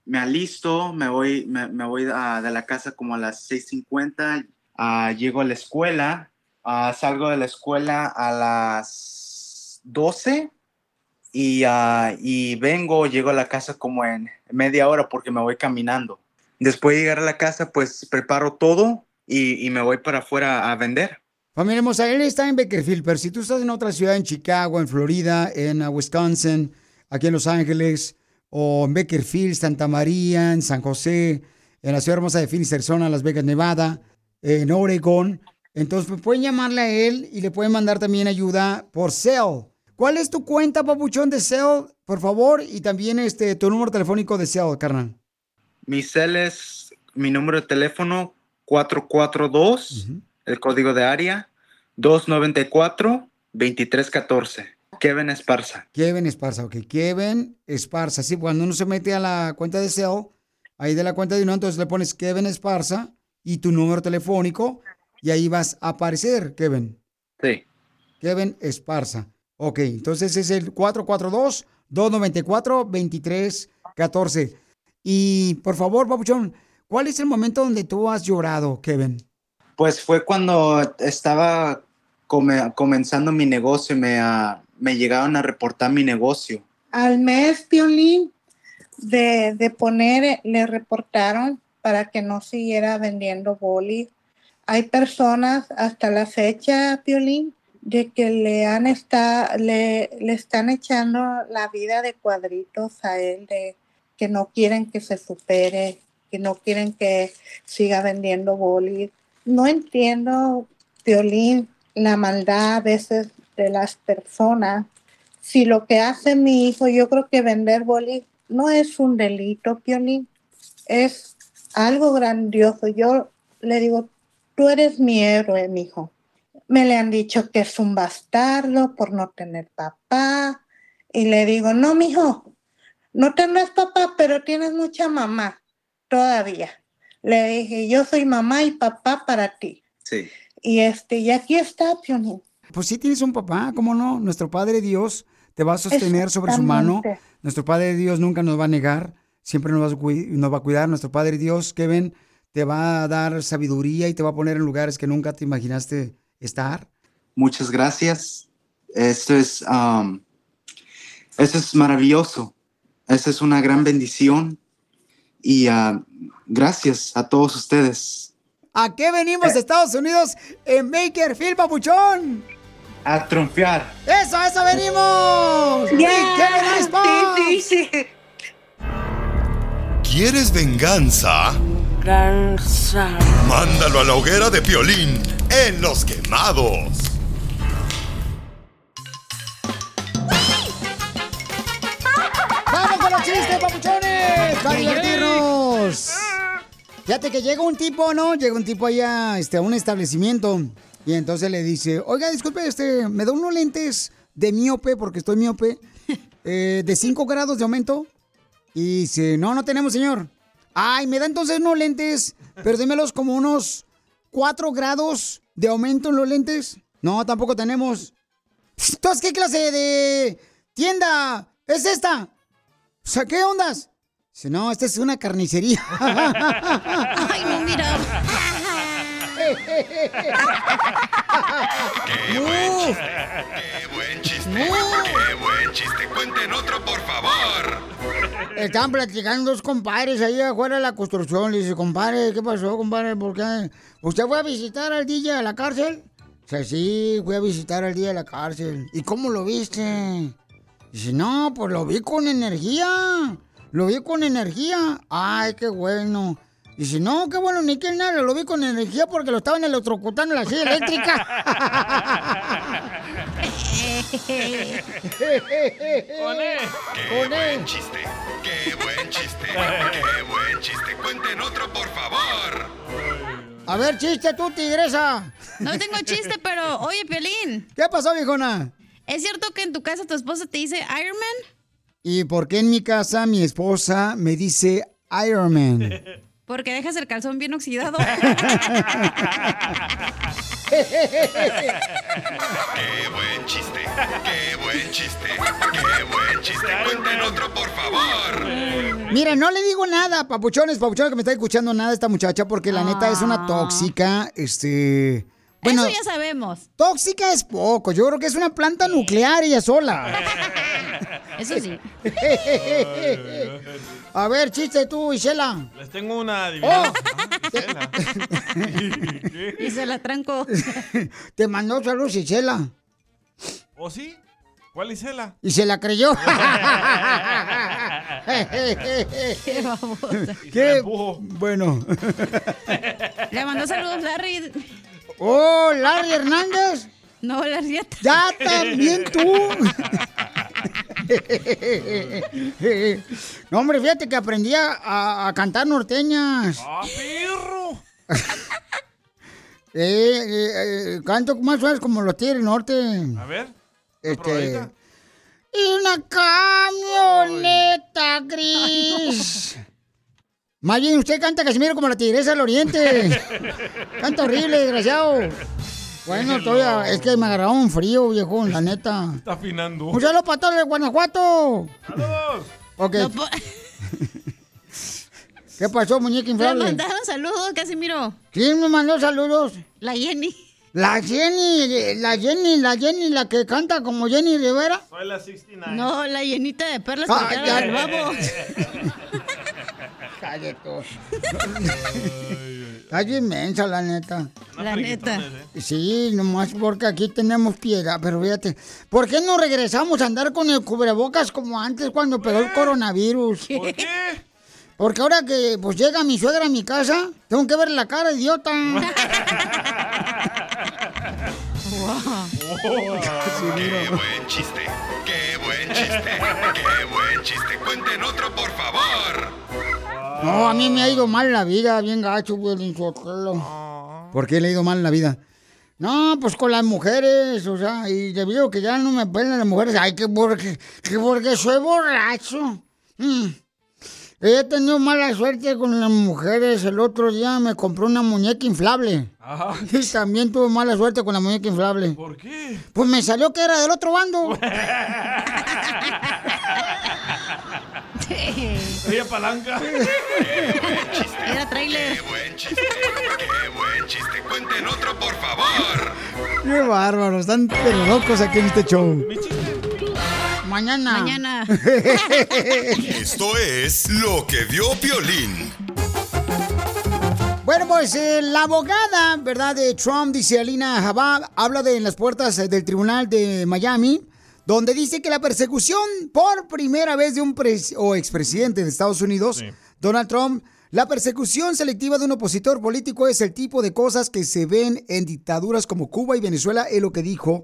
Me alisto, me voy, me, voy de la casa como a las 6.50. ah, llego a la escuela, ah, salgo de la escuela a las 12 y, ah, y vengo, llego a la casa como en media hora porque me voy caminando. Después de llegar a la casa, pues preparo todo y, y me voy para afuera a vender. Familia hermosa, él está en Bakerfield, pero si tú estás en otra ciudad, en Chicago, en Florida, en uh, Wisconsin, aquí en Los Ángeles, o en Bakerfield, Santa María, en San José, en la ciudad hermosa de Phoenix, Arizona, Las Vegas, Nevada, en Oregon, entonces pues, pueden llamarle a él y le pueden mandar también ayuda por Cell. ¿Cuál es tu cuenta, papuchón, de Cell, por favor? Y también este, tu número telefónico de Cell, carnal. Mi cel es mi número de teléfono 442, el código de área 294-2314. Kevin Esparza. Kevin Esparza, ok. Kevin Esparza. Sí, cuando uno se mete a la cuenta de Cell, ahí de la cuenta de uno, entonces le pones Kevin Esparza y tu número telefónico y ahí vas a aparecer, Kevin. Sí. Kevin Esparza. Ok, entonces es el 442-294-2314. Y por favor, Papuchón, ¿cuál es el momento donde tú has llorado, Kevin? Pues fue cuando estaba come- comenzando mi negocio, me, ah, me llegaron a reportar mi negocio. Al mes, Piolín, de, de poner, le reportaron para que no siguiera vendiendo boli. Hay personas hasta la fecha, Piolín, de que le han está, le, le están echando la vida de cuadritos a él, de que no quieren que se supere, que no quieren que siga vendiendo boli. No entiendo, Piolín, la maldad a veces de las personas. Si lo que hace mi hijo, yo creo que vender boli no es un delito, Piolín, es algo grandioso. Yo le digo, tú eres mi héroe, mi hijo. Me le han dicho que es un bastardo por no tener papá. Y le digo, no, mijo, no tendrás papá, pero tienes mucha mamá todavía. Le dije, yo soy mamá y papá para ti. Sí. Y este, y aquí está, Piolín. Pues sí tienes un papá, ¿cómo no? Nuestro Padre Dios te va a sostener sobre su mano. Nuestro Padre Dios nunca nos va a negar, siempre nos va a, cui- nos va a cuidar. Nuestro Padre Dios, Kevin, te va a dar sabiduría y te va a poner en lugares que nunca te imaginaste estar. Muchas gracias. Esto es, um, esto es maravilloso. Esta es una gran bendición. Y ah, gracias a todos ustedes. ¿A qué venimos de Estados Unidos en Bakerfield, papuchón? A triunfar. ¡Eso, a eso venimos! ¡Sí, Kevin Esparza! ¿Quieres venganza? Mándalo a la hoguera de Piolín en Los Quemados. ¡Vamos con los chistes, papuchones! ¡Para Divertirnos! Fíjate que llega un tipo, ¿no? Llega un tipo allá este, a un establecimiento y entonces le dice, oiga, disculpe, este, ¿me da unos lentes de miope porque estoy miope? eh, de 5 grados de aumento. Y dice, no, no tenemos, señor. Ay, me da entonces unos lentes, pero démelos como unos 4 grados de aumento en los lentes. No, tampoco tenemos. Entonces, ¿qué clase de tienda es esta? O sea, ¿qué ondas? Dice, no, esta es una carnicería. Ay, no, mira. ¡Qué buen chiste! ¡Qué buen chiste! ¡Qué buen chiste! ¡Cuenten otro, por favor! Estaban platicando dos compadres ahí afuera de la construcción. Le dice, compadre, ¿qué pasó, compadre? ¿Por qué? ¿Usted fue a visitar al DJ a la cárcel? Dice, sí, fui a visitar al DJ a la cárcel. ¿Y cómo lo viste? Dice, no, pues lo vi con energía. Lo vi con energía. Ay, qué bueno. Dice, no, qué bueno, ni que nada. Lo vi con energía porque lo estaban electrocutando en la silla eléctrica. ¡Qué buen chiste! ¡Qué buen chiste! ¡Qué buen chiste! ¡Cuenten otro, por favor! A ver, chiste tú, tigresa. No tengo chiste, pero oye, Piolín. ¿Qué pasó, viejona? ¿Es cierto que en tu casa tu esposa te dice Iron Man? ¿Y por qué en mi casa mi esposa me dice Iron Man? Porque dejas el calzón bien oxidado. ¡Qué buen chiste! ¡Qué buen chiste! ¡Qué buen chiste! ¡Cuenten otro, por favor! Mira, no le digo nada, papuchones, papuchones que me está escuchando nada a esta muchacha porque la neta es una tóxica, este... Bueno, Eso ya sabemos. tóxica es poco, yo creo que es una planta nuclear ella sola. Eso sí. A ver, chiste tú, Isela. Les tengo una adivinanza. Y se la tranco. Te mandó saludos, Isela. ¿O sí? ¿Cuál Isela? Y se la creyó. Qué babosa. Qué bueno. Le mandó saludos Larry. Oh, Larry Hernández. No, Larry. Ya también tú. No, hombre, fíjate que aprendí a, cantar norteñas. ¡Ah, perro! Eh, eh, eh, canto más o menos como los tigres norte. A ver. Este. probadita. Y una camioneta gris. Más bien, usted canta Casimiro como la tigresa del oriente. Canta horrible, desgraciado. Bueno, todavía es que me agarraba un frío, viejo, la neta. Está afinando. Un saludo para todos de Guanajuato. ¡Saludos! Ok. No po- ¿Qué pasó, muñeca Le inflable? mandaron saludos, Casimiro. ¿Quién me mandó saludos? La Jenny. La Jenny, la Jenny, la Jenny, la que canta como Jenny Rivera. Soy la 69. No, la llenita de perlas Ah, porque era ya. del babo. Cállate. Está bien mensa, la neta. La neta. Sí, nomás porque aquí tenemos piedra, pero fíjate. ¿Por qué no regresamos a andar con el cubrebocas como antes cuando pegó el coronavirus? ¿Por qué? Porque ahora que pues llega mi suegra a mi casa, tengo que ver la cara, idiota. ¡Qué buen chiste! ¡Qué buen chiste! ¡Qué buen chiste! ¡Cuenten otro, por favor! No, a mí me ha ido mal la vida, bien gacho, güey, Sotelo. ¿Por qué le ha ido mal la vida? No, pues con las mujeres, o sea, y debido a que ya no me pelan las mujeres, ay, que porque, que porque soy borracho. Mm. He tenido mala suerte con las mujeres. El otro día me compré una muñeca inflable. Ajá. Y también tuve mala suerte con la muñeca inflable. ¿Por qué? Pues me salió que era del otro bando. Ella palanca. Era trailer. ¡Qué buen chiste! ¡Qué buen chiste! ¡Cuenten otro, por favor! Qué bárbaro, están pero locos aquí en este show. Mañana. Mañana. Esto es lo que vio Piolín. Bueno, pues eh, la abogada, ¿verdad? De Trump, dice Alina Jabab, habla de en las puertas eh, del tribunal de Miami, donde dice que la persecución por primera vez de un o expresidente de Estados Unidos, Donald Trump, la persecución selectiva de un opositor político es el tipo de cosas que se ven en dictaduras como Cuba y Venezuela, es lo que dijo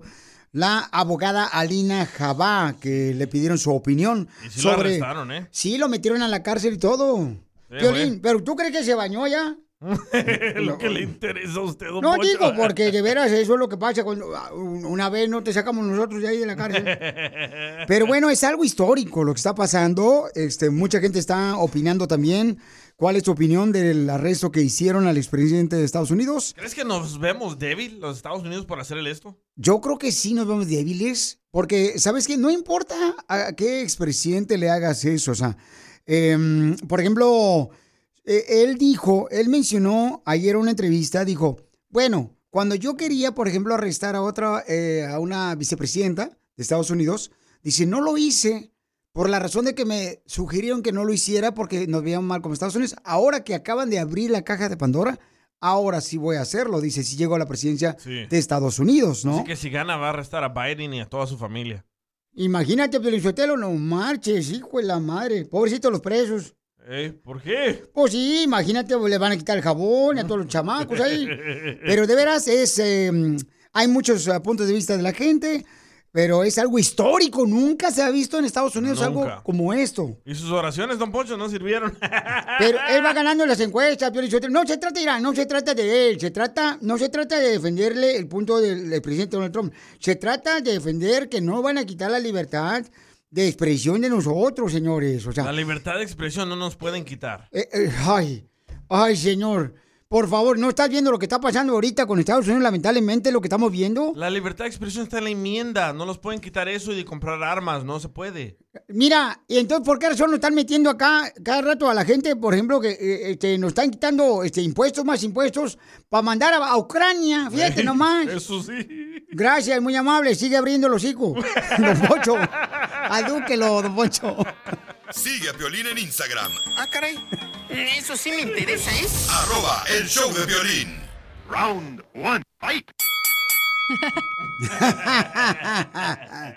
la abogada Alina Jabá, que le pidieron su opinión Y sí lo sobre... arrestaron, ¿eh? Sí, lo metieron a la cárcel y todo. Sí, güey. pero ¿tú crees que se bañó ya? Lo que le interesa a usted, don No digo, porque de veras eso es lo que pasa cuando un- una vez no te sacamos nosotros de ahí de la cárcel. Pero bueno, es algo histórico lo que está pasando. Este, mucha gente está opinando también. ¿Cuál es tu opinión del arresto que hicieron al expresidente de Estados Unidos? ¿Crees que nos vemos débil los Estados Unidos por hacerle esto? Yo creo que sí nos vemos débiles, porque, ¿sabes qué? No importa a qué expresidente le hagas eso, o sea, em, por ejemplo, eh, él dijo, él mencionó ayer en una entrevista, dijo, bueno, cuando yo quería, por ejemplo, arrestar a otra, eh, a una vicepresidenta de Estados Unidos, dice, no lo hice por la razón de que me sugirieron que no lo hiciera porque nos veían mal como Estados Unidos. Ahora que acaban de abrir la caja de Pandora, ahora sí voy a hacerlo, dice, si llego a la presidencia Sí. de Estados Unidos, ¿no? Así que si gana va a arrestar a Biden y a toda su familia. Imagínate, Pelizotelo, no marches, hijo de la madre. Pobrecitos los presos. ¿Eh? ¿Por qué? Pues sí, imagínate, le van a quitar el jabón a todos los chamacos ahí. Pero de veras es, eh, hay muchos eh, puntos de vista de la gente, pero es algo histórico. Nunca se ha visto en Estados Unidos algo Nunca. como esto. Y sus oraciones, don Poncho, no sirvieron. Pero él va ganando las encuestas. No se trata, mira, no se trata de él, se trata, no se trata de defenderle el punto del, del presidente Donald Trump. Se trata de defender que no van a quitar la libertad de expresión de nosotros, señores. O sea, La libertad de expresión no nos pueden quitar. eh, eh, ay, ay, señor. Por favor, ¿no estás viendo lo que está pasando ahorita con Estados Unidos? Lamentablemente, lo que estamos viendo. La libertad de expresión está en la enmienda. No nos pueden quitar eso y de comprar armas. No se puede. Mira, y entonces, ¿por qué razón nos están metiendo acá cada rato a la gente, por ejemplo, que eh, este, nos están quitando este, impuestos, más impuestos, para mandar a, a Ucrania? Fíjate nomás. Eso sí. Gracias, muy amable. Sigue abriendo el hocico. Don Poncho. Adúquelo, don Poncho. Sigue a Piolín en Instagram, Ah, caray. Eso sí me interesa, ¿eh? arroba el show de violín. Round one, fight.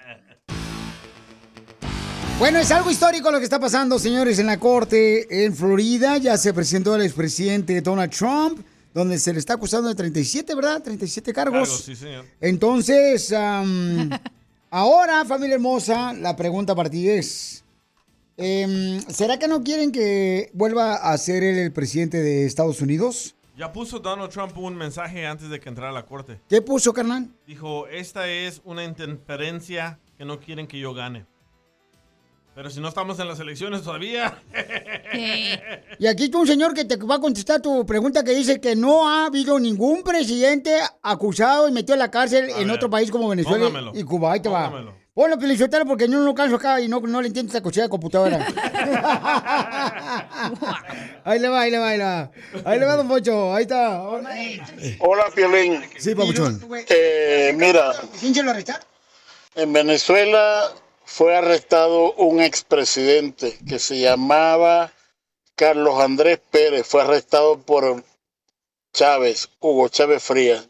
Bueno, es algo histórico lo que está pasando, señores, en la corte en Florida. Ya se presentó el expresidente Donald Trump, donde se le está acusando de 37, ¿verdad? 37 cargos. Cargos, sí, señor. Entonces, am, ahora, familia hermosa, la pregunta para ti es, em, ¿será que no quieren que vuelva a ser él el presidente de Estados Unidos? Ya puso Donald Trump un mensaje antes de que entrara a la corte. ¿Qué puso, carnal? Dijo, esta es una interferencia que no quieren que yo gane. Pero si no estamos en las elecciones todavía. Y aquí está un señor que te va a contestar tu pregunta que dice que no ha habido ningún presidente acusado y metido a la cárcel en ver, otro país como Venezuela póngamelo, y Cuba. Ahí te va. póngamelo. Ponlo, Pelizotelo, porque no lo canso acá y no, no le entiendo esta cosilla de computadora. ahí le va, ahí le va, ahí le va. Ahí le va, don Pocho. Ahí está. Hola, Piolín. Sí, papuchón. Eh, mira, ¿Quién se lo en Venezuela fue arrestado un expresidente que se llamaba Carlos Andrés Pérez. Fue arrestado por Chávez, Hugo Chávez Frías.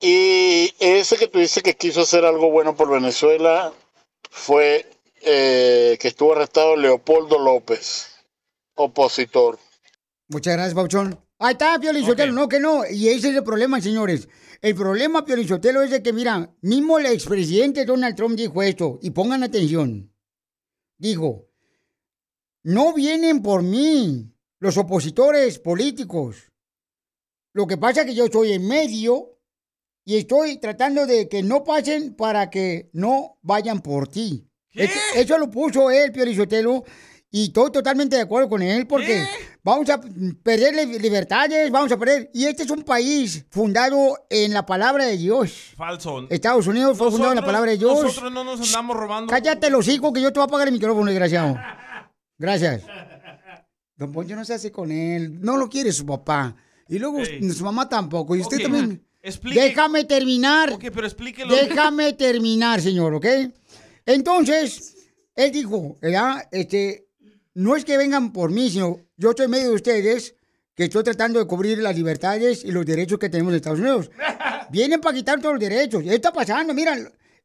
Y ese que tú dices que quiso hacer algo bueno por Venezuela fue eh, que estuvo arrestado Leopoldo López, opositor. Muchas gracias, Pauchón. Ahí está, Piolizotelo, no que no. Y ese es el problema, señores. El problema, Piolizotelo, es de que, mira, mismo el expresidente Donald Trump dijo esto, y pongan atención. Dijo, no vienen por mí los opositores políticos. Lo que pasa es que yo estoy en medio y estoy tratando de que no pasen para que no vayan por ti. Eso, eso lo puso él, Piolizotelo, y estoy totalmente de acuerdo con él porque vamos a perder li- libertades, vamos a perder. Y este es un país fundado en la palabra de Dios. Falso. Estados Unidos fue fundado en la palabra de Dios. Nosotros no nos andamos robando. Cállate los hijos que yo te voy a apagar el micrófono, desgraciado. Gracias. Don Poncho no se hace con él. No lo quiere su papá. Y luego su mamá tampoco. Y usted también. Explique- Déjame terminar. Ok, pero explíquelo. Déjame terminar, señor, ¿ok? Entonces, él dijo, ¿verdad? Este, no es que vengan por mí, sino yo estoy en medio de ustedes, que estoy tratando de cubrir las libertades y los derechos que tenemos en Estados Unidos. Vienen para quitar todos los derechos. ¿Qué está pasando? Mira,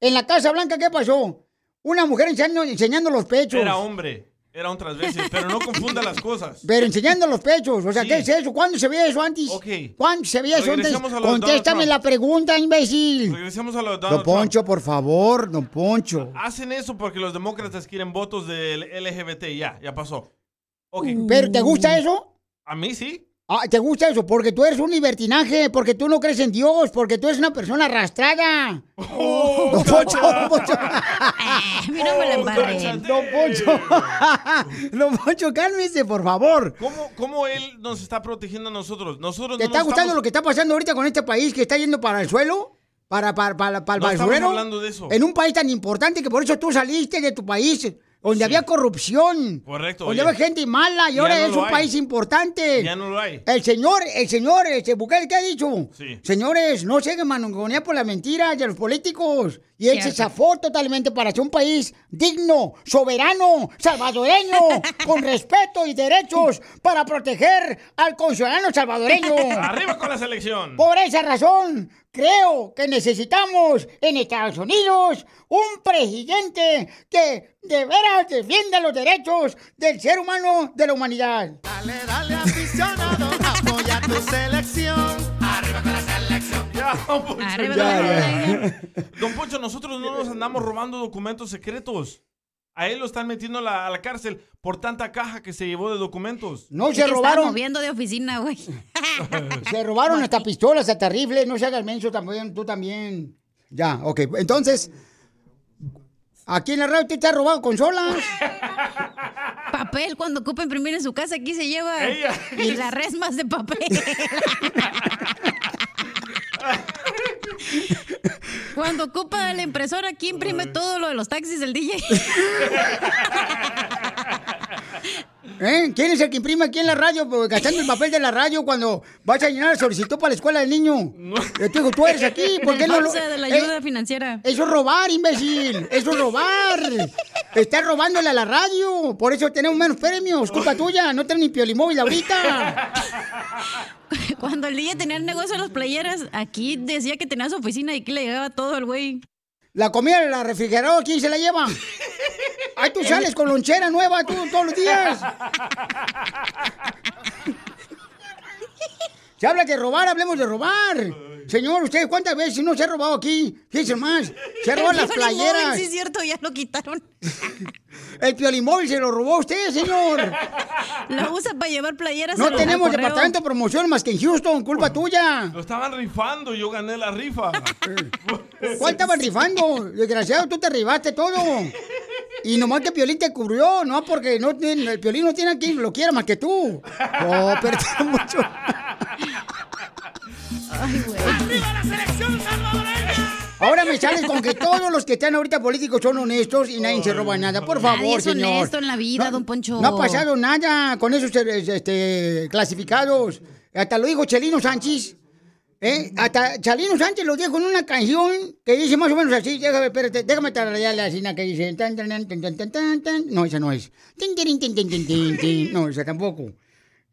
en la Casa Blanca, ¿qué pasó? Una mujer enseñando, enseñando los pechos. Era hombre. Era un transvesti. pero no confunda las cosas. Pero enseñando los pechos. O sea, Sí. ¿qué es eso? ¿Cuándo se veía eso antes? ¿Cuándo se veía eso antes? Contéstame la pregunta, imbécil. Regresemos a lo de Don Donald Trump. Poncho, por favor, don Poncho. Hacen eso porque los demócratas quieren votos del LGBT. Ya, ya pasó. Ok. ¿Pero te gusta eso? A mí sí. Ah, ¿Te gusta eso? Porque tú eres un libertinaje, porque tú no crees en Dios, porque tú eres una persona arrastrada. Don Poncho, Don Poncho. No me la embarren. Don Poncho. Don Poncho, cálmese, por favor. ¿Cómo, ¿Cómo él nos está protegiendo a nosotros? Nosotros ¿Te no está nos gustando estamos- lo que está pasando ahorita con este país que está yendo para el suelo? ¿Para, para, para, para el No estamos basurero? hablando de eso. En un país tan importante que por eso tú saliste de tu país, donde había corrupción. Correcto, Donde oye. había gente mala y Ya ahora no es un hay. país importante. Ya no lo hay. El señor, el señor, este Bukele, ¿qué ha dicho? Sí. Señores, no se manongonear por las mentiras de los políticos. Y él se Cierto. zafó totalmente para ser un país digno, soberano, salvadoreño, con respeto y derechos para proteger al conciudadano salvadoreño. Arriba con la selección. Por esa razón, creo que necesitamos en Estados Unidos un presidente que de veras defienda los derechos del ser humano de la humanidad. Dale, dale, aficionado, apoya tu selección. Ya, don Poncho. Ya, ya. Don Poncho, nosotros no nos andamos robando documentos secretos. A él lo están metiendo a la, a la cárcel por tanta caja que se llevó de documentos. No se robaron, moviendo de oficina, güey. se robaron hasta pistolas, hasta rifles, no se haga el menso también, tú también. Ya, ok, entonces, aquí en la radio te ha robado consolas. Papel, cuando ocupa imprimir en su casa, aquí se lleva. Ella. Y las resmas de papel. Cuando ocupa la impresora, aquí imprime todo lo de los taxis del DJ. ¿Eh? ¿Quién es el que imprime aquí en la radio, pues, gastando el papel de la radio cuando vas a llenar la solicitud para la escuela del niño? Yo te digo, tú eres aquí, ¿por qué El no lo...? de la Eh, ayuda financiera. Eso es robar, imbécil. Eso es robar. Estás robándole a la radio. Por eso tenemos menos premios. Culpa tuya. No tenemos ni piolimóvil ahorita. Cuando el DJ tenía el negocio de las playeras, aquí decía que tenía su oficina y aquí le llegaba todo al güey. La comida la refrigeradora, ¿quién se la lleva? Ahí tú sales con lonchera nueva tú, todos los días. Se habla de robar, hablemos de robar. Señor, ¿usted cuántas veces no se ha robado aquí? Fíjense más. Se ha robado las Piolín Móvil, playeras. Sí, es cierto, ya lo quitaron. El piolimóvil se lo robó usted, señor. Lo usa para llevar playeras. No tenemos correo. departamento de promoción más que en Houston, culpa tuya. Lo estaban rifando, yo gané la rifa. ¿Cuál estaban rifando? Desgraciado, tú te ribaste todo. Y nomás que Piolín te cubrió, ¿no? Porque no, tiene- el Piolín no tiene a quien lo quiera más que tú. Oh, pero mucho. ¡Arriba la selección salvadoreña! Ahora me sales con que todos los que están ahorita políticos son honestos y nadie se roba nada. Por favor, Nadie es señor. honesto en la vida, don Poncho. No ha pasado nada con esos este, clasificados. Hasta lo dijo Chelino Sánchez. ¿Eh? Hasta Chalino Sánchez lo dijo en una canción que dice más o menos así. Déjame, espérate, déjame tararearle así, una que dice. tan, tan, tan. No, esa no es. No, esa tampoco.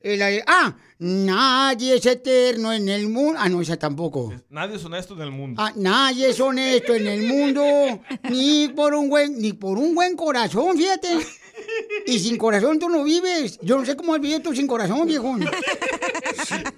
Eh, la ah, nadie es eterno en el mundo. Ah, no, esa tampoco. Nadie es honesto en el mundo. Ah, nadie es honesto en el mundo, ni por un buen, ni por un buen corazón, fíjate. Y sin corazón tú no vives. Yo no sé cómo has vivido tú sin corazón, viejo.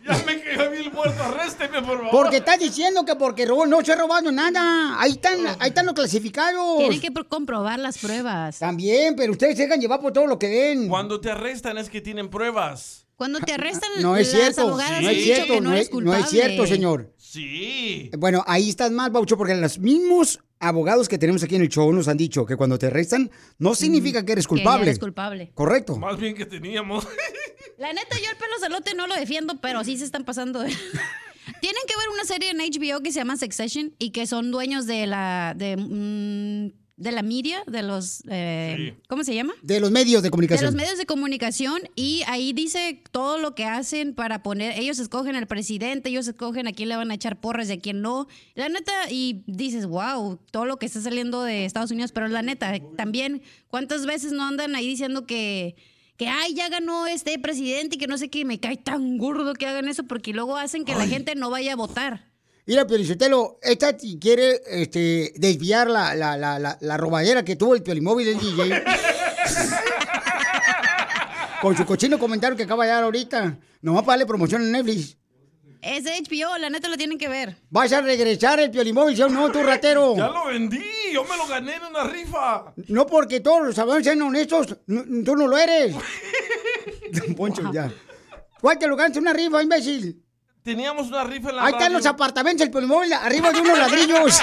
Ya me quedé bien muerto, arrésteme, por favor. Porque estás diciendo que porque robó, no se ha robado nada. Ahí están, ahí están los clasificados. Tienen que pro- comprobar las pruebas. También, pero ustedes se dejan llevar por todo lo que den. Cuando te arrestan es que tienen pruebas. Cuando te arrestan, No es las cierto, abogadas no es cierto, que no, es, no culpable. es cierto, señor. Sí. Bueno, ahí estás mal, Baucho, porque los mismos abogados que tenemos aquí en el show nos han dicho que cuando te arrestan no significa que eres Que culpable. eres culpable. Correcto. Más bien que teníamos. La neta, yo el pelo celote no lo defiendo, pero sí se están pasando. de- Tienen que ver una serie en HBO que se llama Succession y que son dueños de la de, mm, de la media, de los eh, ¿cómo se llama? De los medios de De comunicación. los medios de comunicación y ahí dice todo lo que hacen para poner, ellos escogen al presidente, ellos escogen a quién le van a echar porras y a quién no. La neta, y dices, wow, todo lo que está saliendo de Estados Unidos, pero la neta, también, ¿cuántas veces no andan ahí diciendo que, que ay, ya ganó este presidente y que no sé qué, me cae tan gordo que hagan eso porque luego hacen que la gente no vaya a votar. Mira, Piolichotelo, esta quiere este, desviar la, la, la, la, la robadera que tuvo el Piolimóvil del DJ. Con su cochino comentario que acaba de dar ahorita. Nomás para darle promoción en Netflix. Es de HBO, la neta lo tienen que ver. ¿Vas a regresar el Piolimóvil, sí o no, tú ratero? Ya lo vendí, yo me lo gané en una rifa. No porque todos los abogados sean honestos, no- tú no lo eres. Don Poncho, ya. ¿Cuál te lo ganas una rifa, imbécil? Teníamos una rifa en la Ahí están radio. los apartamentos, el Polimóvil, arriba de unos ladrillos.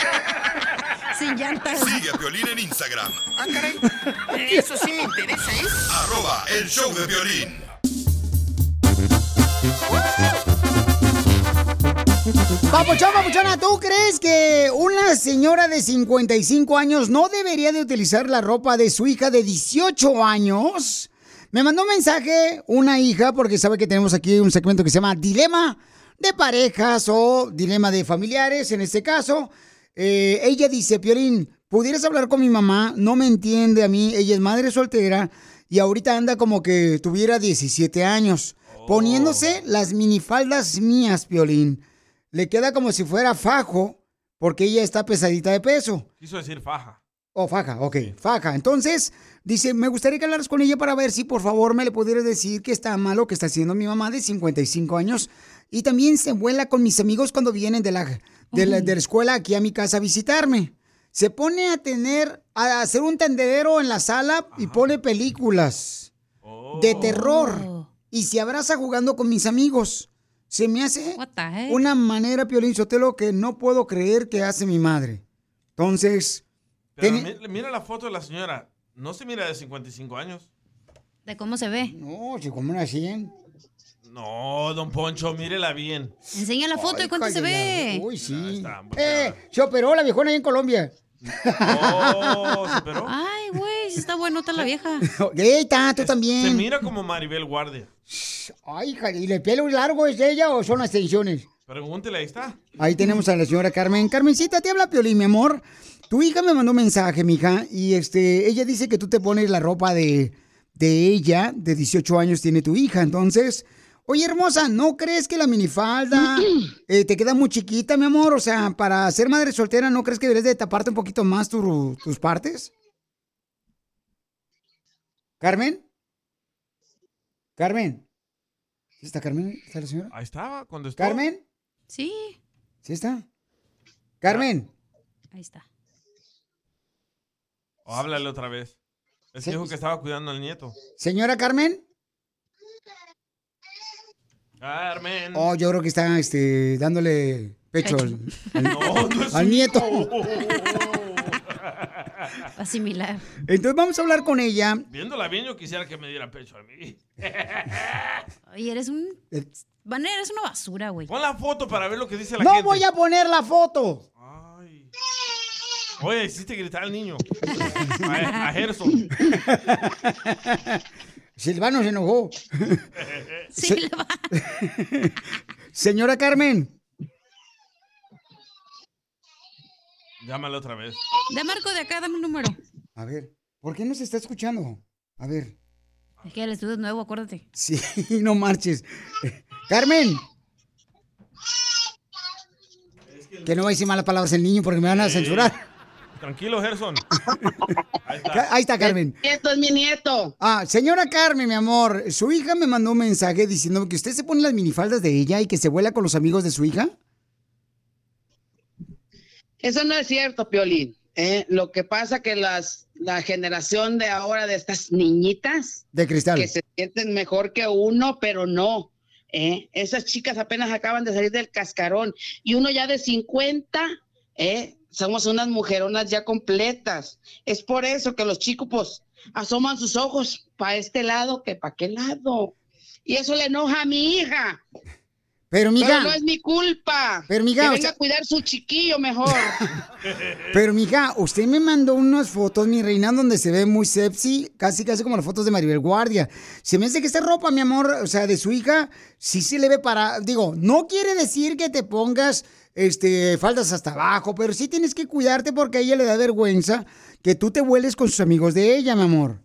Sin llantas. Sigue a Piolín en Instagram. Ah, caray. Eso sí me interesa, ¿eh? Arroba el show de violín. Papuchón, papuchona, ¿tú crees que una señora de 55 años no debería de utilizar la ropa de su hija de 18 años? Me mandó un mensaje una hija porque sabe que tenemos aquí un segmento que se llama Dilema de parejas o dilema de familiares, en este caso. Eh, ella dice, Piorín, ¿pudieras hablar con mi mamá? No me entiende a mí, ella es madre soltera y ahorita anda como que tuviera 17 años, poniéndose las minifaldas mías, Piolín. Le queda como si fuera fajo porque ella está pesadita de peso. Quiso decir faja. Oh, faja, ok, faja. Entonces, dice, me gustaría que hablaras con ella para ver si por favor me le pudieras decir que está mal lo que está haciendo mi mamá de 55 años. Y también se vuela con mis amigos cuando vienen de la, de la, de la escuela aquí a mi casa a visitarme. Se pone a tener, a hacer un tendedero en la sala y pone películas de terror. Y se abraza jugando con mis amigos. Se me hace una manera, Piolín Sotelo, que no puedo creer que hace mi madre. Entonces, Pero mi- mira la foto de la señora. No se mira de 55 años. ¿De cómo se ve? No, si como una 100. No, don Poncho, mírela bien. Enseña la foto y cuánto se ve. Uy, sí. Eh, se operó la viejona ahí en Colombia. Oh, ¿se operó? Ay, güey, sí está buenota la vieja. Está, tú también. Se mira como Maribel Guardia. Ay, hija, ¿y el pelo largo es de ella o son las extensiones? Pregúntele, ahí está. Ahí tenemos a la señora Carmen. Carmencita, te habla Piolín, mi amor. Tu hija me mandó un mensaje, mija, y este, ella dice que tú te pones la ropa de, de ella, de 18 años tiene tu hija. Entonces, oye, hermosa, ¿no crees que la minifalda eh, te queda muy chiquita, mi amor? O sea, para ser madre soltera, ¿no crees que deberías de taparte un poquito más tu- tus partes? ¿Carmen? ¿Carmen? ¿Está Carmen? ¿Está la señora? Ahí estaba, cuando estuvo. ¿Carmen? Sí. ¿Sí está? Carmen. Ahí está. O háblale otra vez. Es que dijo que estaba cuidando al nieto. Señora Carmen. Carmen. Oh, yo creo que está este, dándole pecho al, al- No, no al nieto. Asimilar. Entonces vamos a hablar con ella. Viéndola bien, yo quisiera que me diera pecho a mí. Oye, eres un... Eh. Vanessa, eres una basura, güey. Pon la foto para ver lo que dice la No gente. voy a poner la foto. Oye, hiciste gritar al niño. A, a Gerson. Silvano se enojó. Se- Señora Carmen. Llámale otra vez. De Marco de acá, dame un número. A ver, ¿por qué no se está escuchando? A ver. Es que el estudio es nuevo, acuérdate. Sí, no marches. Carmen. Que no va a decir malas palabras el niño porque me van a censurar. Tranquilo, Gerson. Ahí está Carmen. Esto es mi nieto. Ah, señora Carmen, mi amor, su hija me mandó un mensaje diciendo que usted se pone las minifaldas de ella y que se vuela con los amigos de su hija. Eso no es cierto, Piolín. ¿eh? Lo que pasa que las, la generación de ahora de estas niñitas De cristal. que se sienten mejor que uno, pero no. ¿eh? Esas chicas apenas acaban de salir del cascarón y uno ya de 50, ¿eh? Somos unas mujeronas ya completas. Es por eso que los chicos pues asoman sus ojos para este lado que para aquel lado. Y eso le enoja a mi hija. Pero, mija. Pero no es mi culpa. Pero, mija, que o venga sea- a cuidar su chiquillo mejor. Pero, mija, usted me mandó unas fotos, mi reina, donde se ve muy sexy, casi casi como las fotos de Maribel Guardia. Se me hace que esta ropa, mi amor, o sea, de su hija, sí se le ve para. Digo, no quiere decir que te pongas este, faldas hasta abajo, pero sí tienes que cuidarte porque a ella le da vergüenza que tú te vueles con sus amigos de ella, mi amor.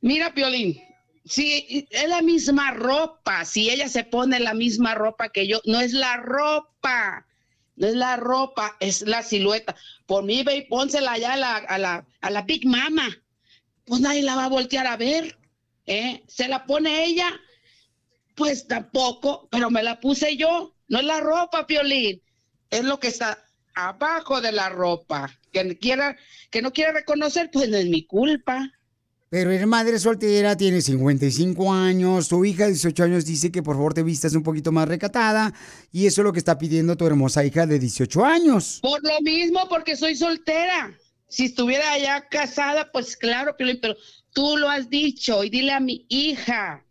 Mira, Piolín, si es la misma ropa, si ella se pone la misma ropa que yo, no es la ropa, no es la ropa, es la silueta. Por mí, ve y pónsela allá a la, a la, a la Big Mama, pues nadie la va a voltear a ver, ¿eh? Se la pone ella, pues tampoco, pero me la puse yo, no es la ropa, Piolín, es lo que está abajo de la ropa. Que quiera, que no quiera reconocer, pues no es mi culpa. pero eres madre soltera, tienes 55 años, tu hija de 18 años dice que por favor te vistas un poquito más recatada y eso es lo que está pidiendo tu hermosa hija de 18 años. Por lo mismo, porque soy soltera. Si estuviera ya casada, pues claro, Piolín, pero tú lo has dicho y dile a mi hija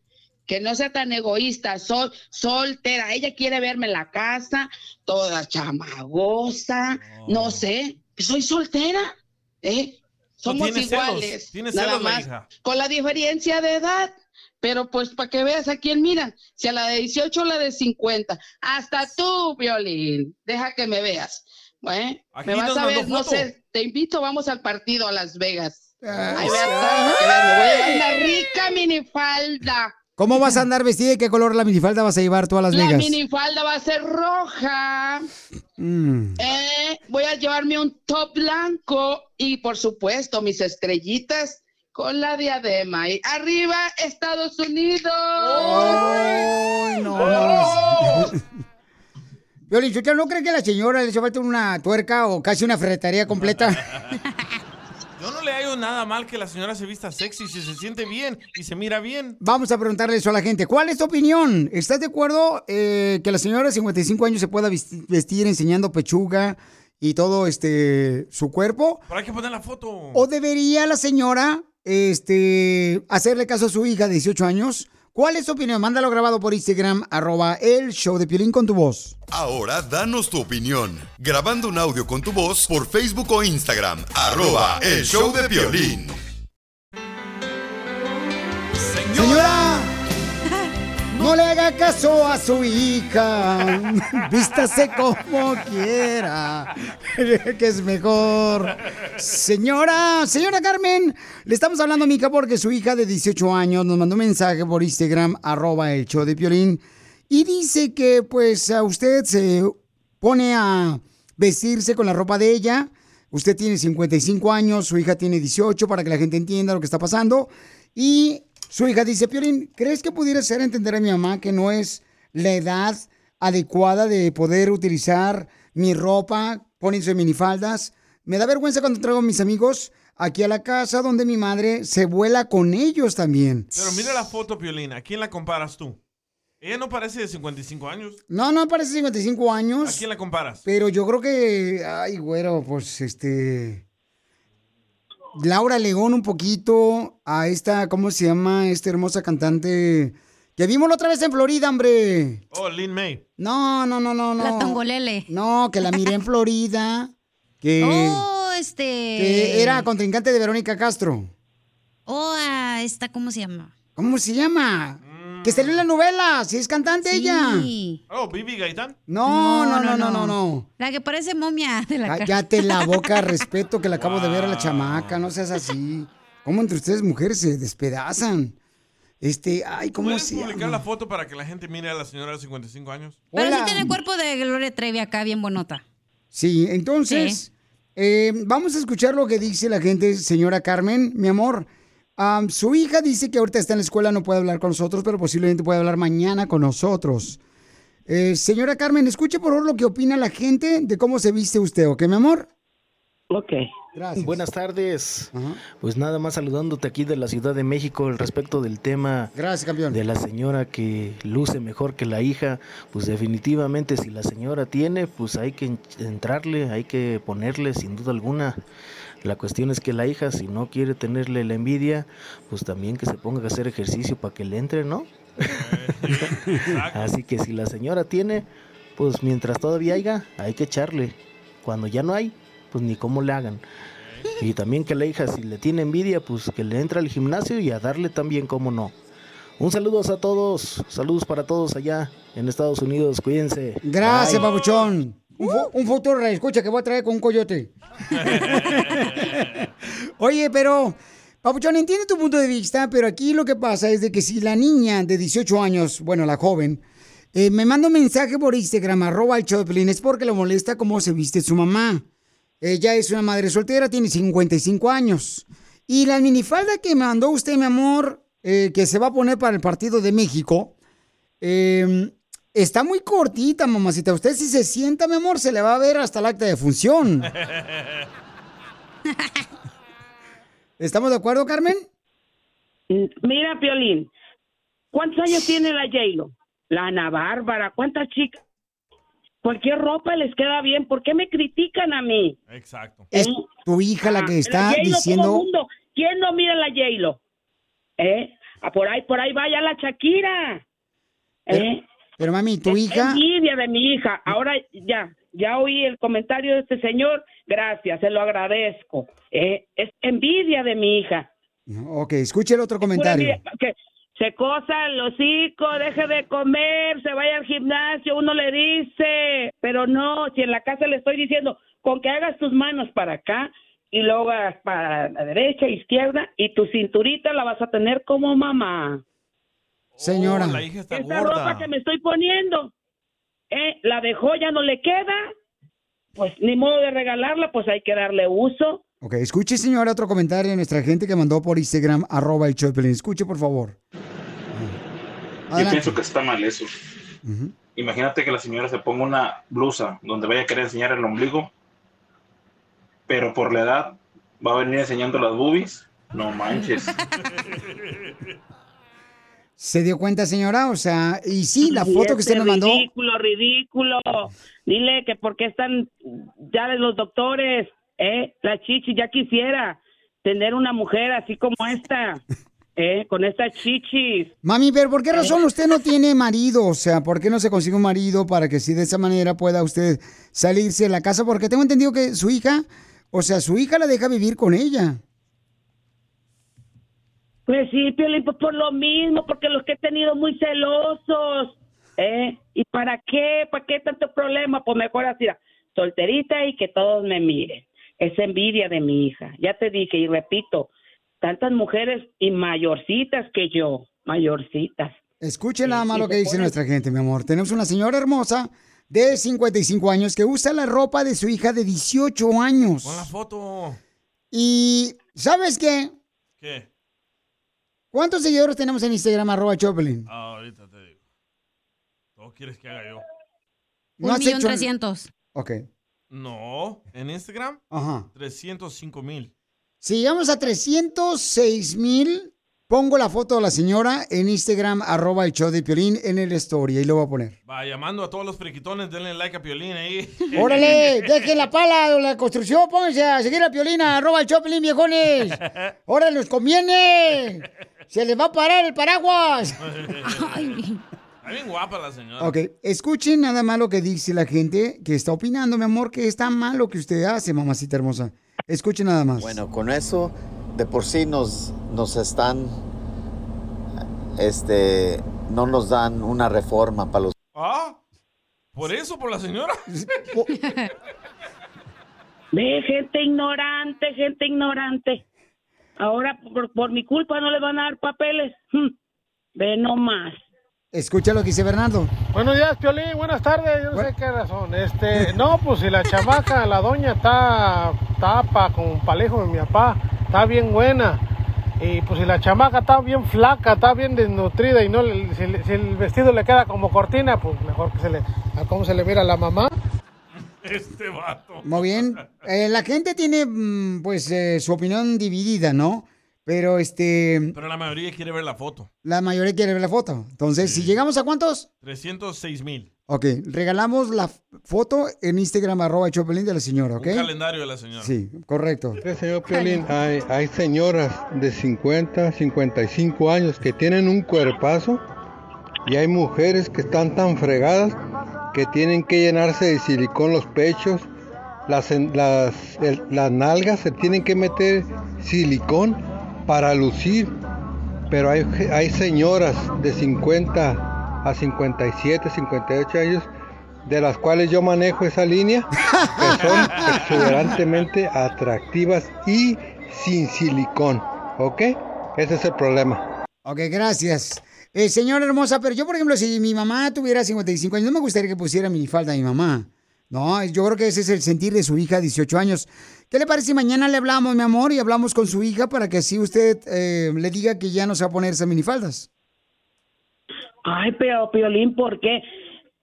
que no sea tan egoísta, soy soltera, ella quiere verme en la casa, toda chamagosa, no sé, soy soltera, ¿eh? So, Somos tiene iguales, celos, nada celos más, hija. con la diferencia de edad. Pero pues para que veas a quién miran, si a la de 18 o la de 50, hasta tú, Violín, deja que me veas. Aquí Me vas a ver, no sé, te invito, vamos al partido a Las Vegas. Ah, para que veas, me voy a llevar una rica minifalda. ¿Cómo vas a andar vestida y qué color la minifalda vas a llevar tú a Las La Vegas? minifalda va a ser roja. Mm. Eh, voy a llevarme un top blanco y por supuesto mis estrellitas con la diadema. Y arriba Estados Unidos. Ay, no más. Violín, ¿usted no cree que a la señora le hace falta una tuerca o casi una ferretería completa? Yo no le hallo nada mal que la señora se vista sexy si se siente bien y se mira bien. Vamos a preguntarle eso a la gente. ¿Cuál es tu opinión? ¿Estás de acuerdo eh, que la señora de 55 años se pueda vesti- vestir enseñando pechuga y todo este su cuerpo? Pero hay que poner la foto. ¿O debería la señora este, hacerle caso a su hija de 18 años? ¿Cuál es tu opinión? Mándalo grabado por Instagram, arroba el show de Piolín con tu voz. Ahora danos tu opinión. Grabando un audio con tu voz por Facebook o Instagram. Arroba el show de violín. Señora, no le haga caso a su hija. Vístase como quiera, que es mejor. Señora, señora Carmen, le estamos hablando a Mica porque su hija de 18 años nos mandó un mensaje por Instagram, arroba el show de Piolín, y dice que pues a usted se pone a vestirse con la ropa de ella. Usted tiene 55 años, su hija tiene 18, para que la gente entienda lo que está pasando. Y su hija dice, Piolín, ¿crees que pudiera ser entender a mi mamá que no es la edad adecuada de poder utilizar mi ropa, poniéndose minifaldas? Me da vergüenza cuando traigo a mis amigos aquí a la casa donde mi madre se vuela con ellos también. Pero mira la foto, Piolín. ¿A quién la comparas tú? Ella no parece de 55 años. No, no parece 55 ¿A años. quién la comparas? Pero yo creo que, ay, güero, pues este. Laura León un poquito a esta, ¿cómo se llama? Esta hermosa cantante que vimos la otra vez en Florida, hombre. Oh, Lin May. No, no, no, no, no. La tongolele. No, que la miré en Florida. Que, Oh, este. que era contrincante de Verónica Castro. Oh, ah, esta, ¿cómo se llama? ¿Cómo se llama? Que salió en la novela, si es cantante ella. Oh, Bibi Gaitán. No, no, no, no, no, no. La que parece momia de la. Cállate la boca, respeto que le acabo de ver a la chamaca, no seas así. ¿Cómo entre ustedes mujeres se despedazan? Este, ay, ¿cómo ¿Puedes se publicar llama? la foto para que la gente mire a la señora de 55 años? Pero Hola. sí tiene el cuerpo de Gloria Trevi acá, bien bonota. Sí, entonces, eh, vamos a escuchar lo que dice la gente, señora Carmen, mi amor. Su hija dice que ahorita está en la escuela, no puede hablar con nosotros, pero posiblemente puede hablar mañana con nosotros. Eh, señora Carmen, escuche por favor lo que opina la gente de cómo se viste usted, ¿ok, mi amor? Ok. Gracias. Buenas tardes. Pues nada más saludándote aquí de la Ciudad de México al respecto del tema Gracias, campeón. de la señora que luce mejor que la hija. Pues definitivamente si la señora tiene, pues hay que en- entrarle, hay que ponerle sin duda alguna. La cuestión es que la hija, si no quiere tenerle la envidia, pues también que se ponga a hacer ejercicio para que le entre, ¿no? Así que si la señora tiene, pues mientras todavía haya, hay que echarle. Cuando ya no hay, pues ni cómo le hagan. Y también que la hija, si le tiene envidia, pues que le entre al gimnasio y a darle también, cómo no. Un saludos a todos, saludos para todos allá en Estados Unidos, cuídense. Gracias, Bye. papuchón. Un, fu- un futuro escucha que voy a traer con un coyote. Oye, pero, Papuchón, entiende tu punto de vista, pero aquí lo que pasa es de que si la niña de 18 años, bueno, la joven, eh, me manda un mensaje por Instagram, arroba el Piolín, es porque le molesta cómo se viste su mamá. Ella es una madre soltera, tiene 55 años. Y la minifalda que me mandó usted, mi amor, eh, que se va a poner para el partido de México, eh, está muy cortita, mamacita. Usted si se sienta, mi amor, se le va a ver hasta el acta de función. ¿Estamos de acuerdo, Carmen? Mira, Piolín, ¿cuántos años tiene la J-Lo? La Ana Bárbara, ¿cuántas chicas? Cualquier ropa les queda bien. ¿Por qué me critican a mí? Exacto. Es tu hija la que Ah, está J-Lo, todo diciendo... mundo. ¿Quién no mira a la J-Lo? ¿Eh? Ah, por ahí, por ahí vaya la Shakira. ¿Eh? Pero mami, tu Es hija... Envidia de mi hija. Ahora ya, ya oí el comentario de este señor. Gracias, se lo agradezco. ¿Eh? Es envidia de mi hija. Ok, escuche el otro comentario. Que se cosa el hocico, deje de comer, se vaya al gimnasio, uno le dice, pero no, si en la casa le estoy diciendo, con que hagas tus manos para acá y luego hagas para la derecha, izquierda y tu cinturita la vas a tener como mamá. Señora. Oh, la hija está Esa gorda. ropa que me estoy poniendo, ¿eh? la dejó, ya no le queda, pues ni modo de regalarla, pues hay que darle uso. Ok, escuche, señora, otro comentario de nuestra gente que mandó por Instagram, arroba el Piolín. Escuche, por favor. Yo pienso que está mal eso. Imagínate que la señora se ponga una blusa donde vaya a querer enseñar el ombligo, pero por la edad va a venir enseñando las boobies. No manches. ¿Se dio cuenta, señora? O sea, y sí, la foto que usted nos mandó... Ridículo, ridículo. Dile que porque están ya de los doctores, ¿eh? La chichi ya quisiera tener una mujer así como esta, ¿eh? Con estas chichis. Mami, pero ¿por qué razón usted no tiene marido? O sea, ¿por qué no se consigue un marido para que si de esa manera pueda usted salirse de la casa? Porque tengo entendido que su hija, o sea, su hija la deja vivir con ella. Pues sí, Piolín, pues por lo mismo, porque los que he tenido muy celosos, ¿eh? ¿Y para qué? ¿Para qué tanto problema? Pues mejor así, solterita y que todos me miren. Es envidia de mi hija. Ya te dije y repito, tantas mujeres y mayorcitas que yo, mayorcitas. Escuche nada más lo que dice nuestra gente, mi amor. Tenemos una señora hermosa de 55 años que usa la ropa de su hija de 18 años. Pon la foto. Y, ¿sabes qué? ¿Qué? ¿Cuántos seguidores tenemos en Instagram, arroba Choplin? Ah, ahorita te digo. ¿Todo quieres que haga yo? No Un millón trescientos. Ok. No, en Instagram, Ajá. 305 mil. Si llegamos a 306 mil, pongo la foto de la señora en Instagram, arroba el show de Piolín en el story. Ahí lo voy a poner. Va, llamando a todos los friquitones, denle like a Piolín ahí. ¡Órale! ¡Dejen la pala o la construcción! ¡Pónganse a seguir a Piolina! ¡Arroba el Choplin, viejones! ¡Órale, nos conviene! ¡Se les va a parar el paraguas! Está bien guapa la señora. Ok, escuchen nada más lo que dice la gente que está opinando, mi amor, que está mal lo que usted hace, mamacita hermosa. Escuchen nada más. Bueno, con eso de por sí nos, nos están, este, no nos dan una reforma para los... Ah, ¿por eso, por la señora? Ve, gente ignorante, gente ignorante. Ahora, por, por mi culpa, no le van a dar papeles. Hmm. Ve nomás. Escucha lo que dice Bernardo. Buenos días, Piolín. Buenas tardes. Yo no sé qué razón. Este, no, pues si la chamaca, la doña está tapa con palejo de mi papá, está bien buena. Y pues si la chamaca está bien flaca, está bien desnutrida y no, le- si, si el vestido le queda como cortina, pues mejor que se le, a cómo se le mira a la mamá. Este vato. Muy bien. Eh, la gente tiene, mm, pues, eh, su opinión dividida, ¿no? Pero, este, Pero la mayoría quiere ver la foto. la mayoría quiere ver la foto. Entonces, si llegamos a cuántos, 306 mil. Ok, regalamos la foto en Instagram, arroba Choplin de la señora, ¿ok? Un calendario de la señora. Sí, correcto. Señor Piolín, hay, hay señoras de 50, 55 años que tienen un cuerpazo y hay mujeres que están tan fregadas que tienen que llenarse de silicón los pechos, las, en- las, el- las nalgas se tienen que meter silicón para lucir. Pero hay, hay señoras de 50 a 57, 58 años de las cuales yo manejo esa línea, que son exuberantemente atractivas y sin silicón, ¿ok? Ese es el problema. Ok, gracias. Eh, señora hermosa, pero yo, por ejemplo, si mi mamá tuviera 55 años, no me gustaría que pusiera minifalda a mi mamá. No, yo creo que ese es el sentir de su hija, 18 años. ¿Qué le parece si mañana le hablamos, mi amor, y hablamos con su hija para que así usted eh, le diga que ya no se va a poner esas minifaldas? Ay, pero Piolín, ¿por qué?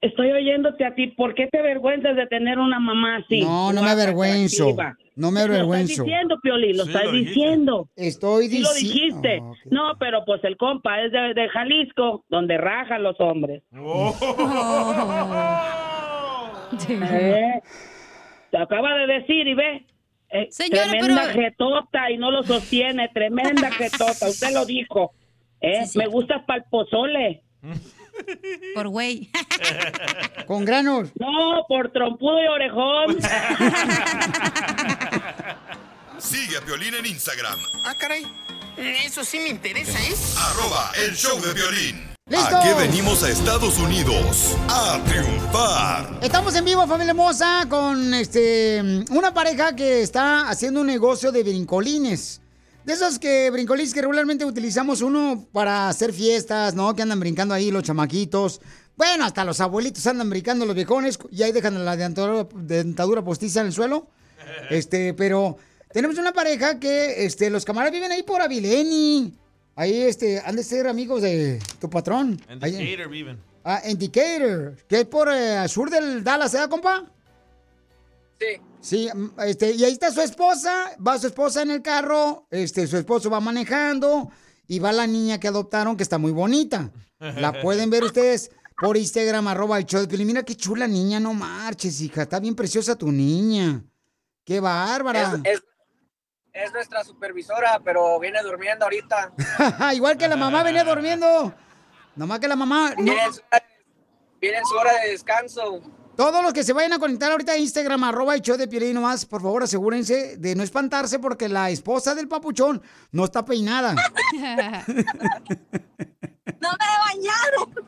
estoy oyéndote a ti. ¿Por qué te avergüenzas de tener una mamá así? No, no me avergüenzo. No me Lo avergüenzo. estás diciendo, Piolín, lo Sí, estás lo diciendo. Estoy Sí lo diciendo. dijiste. No, pero pues el compa es de, de Jalisco, donde rajan los hombres. ¿Eh? Te acaba de decir y ve. eh, Señora, tremenda pero- jetota y no lo sostiene, tremenda jetota, usted lo dijo. ¿eh? Me gustas para el pozole. Por güey. Con granos. No, por trompudo y orejón. Sigue a Piolín en Instagram, Ah, caray. Eso sí me interesa, ¿eh? arroba el show de violín. ¡Listo! Aquí venimos a Estados Unidos a triunfar. Estamos en vivo, familia hermosa, con este una pareja que está haciendo un negocio de brincolines. De esos que brincolines que regularmente utilizamos uno para hacer fiestas, ¿no? Que andan brincando ahí los chamaquitos. Bueno, hasta los abuelitos andan brincando los viejones y ahí dejan la dentadura, dentadura postiza en el suelo. Este, pero tenemos una pareja que este, los camaradas viven ahí por Avileni. Ahí este, han de ser amigos de tu patrón. En Ahí- Decatur viven. Ah, en Decatur, que es por eh, sur del Dallas, ¿eh, compa? Sí. Sí, mm, este, y ahí está su esposa, va su esposa en el carro, este, su esposo va manejando y va la niña que adoptaron, que está muy bonita. La pueden ver ustedes por Instagram, arroba el show de Piolín. Mira qué chula niña, no marches, hija, está bien preciosa tu niña. Qué bárbara. Es, es- es nuestra supervisora, pero viene durmiendo ahorita. Igual que la mamá venía durmiendo. Nomás que la mamá... no- Viene, su viene en su hora de descanso. Todos los que se vayan a conectar ahorita a Instagram, arroba el show de Piolín nomás, por favor asegúrense de no espantarse porque la esposa del papuchón no está peinada. ¡No me he bañado!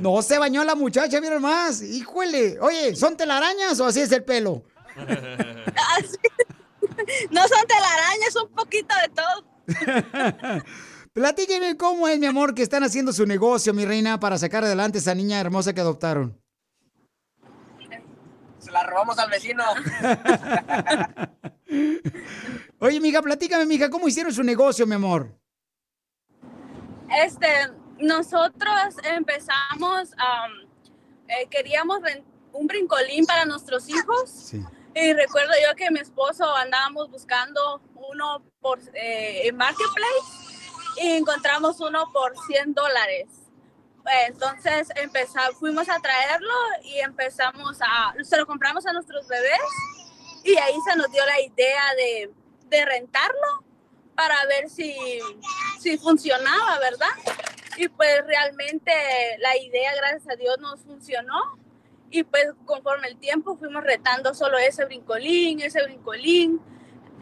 No se bañó la muchacha, miren más. Híjole. Oye, ¿son telarañas o así es el pelo? Así- No son telarañas, un poquito de todo. Platíqueme cómo es, mi amor, que están haciendo su negocio, mi reina, para sacar adelante a esa niña hermosa que adoptaron. Se la robamos al vecino. Oye, mija, platícame, mija, ¿cómo hicieron su negocio, mi amor? Este, nosotros empezamos, am, eh, queríamos un brincolín para nuestros hijos. Sí. Y recuerdo yo que mi esposo andábamos buscando uno por eh, en Marketplace y encontramos uno por 100 dólares. Entonces empezamos, fuimos a traerlo y empezamos a, se lo compramos a nuestros bebés y ahí se nos dio la idea de, de rentarlo para ver si, si funcionaba, ¿verdad? Y pues realmente la idea, gracias a Dios, nos funcionó. Y pues conforme el tiempo fuimos retando solo ese brincolín, ese brincolín.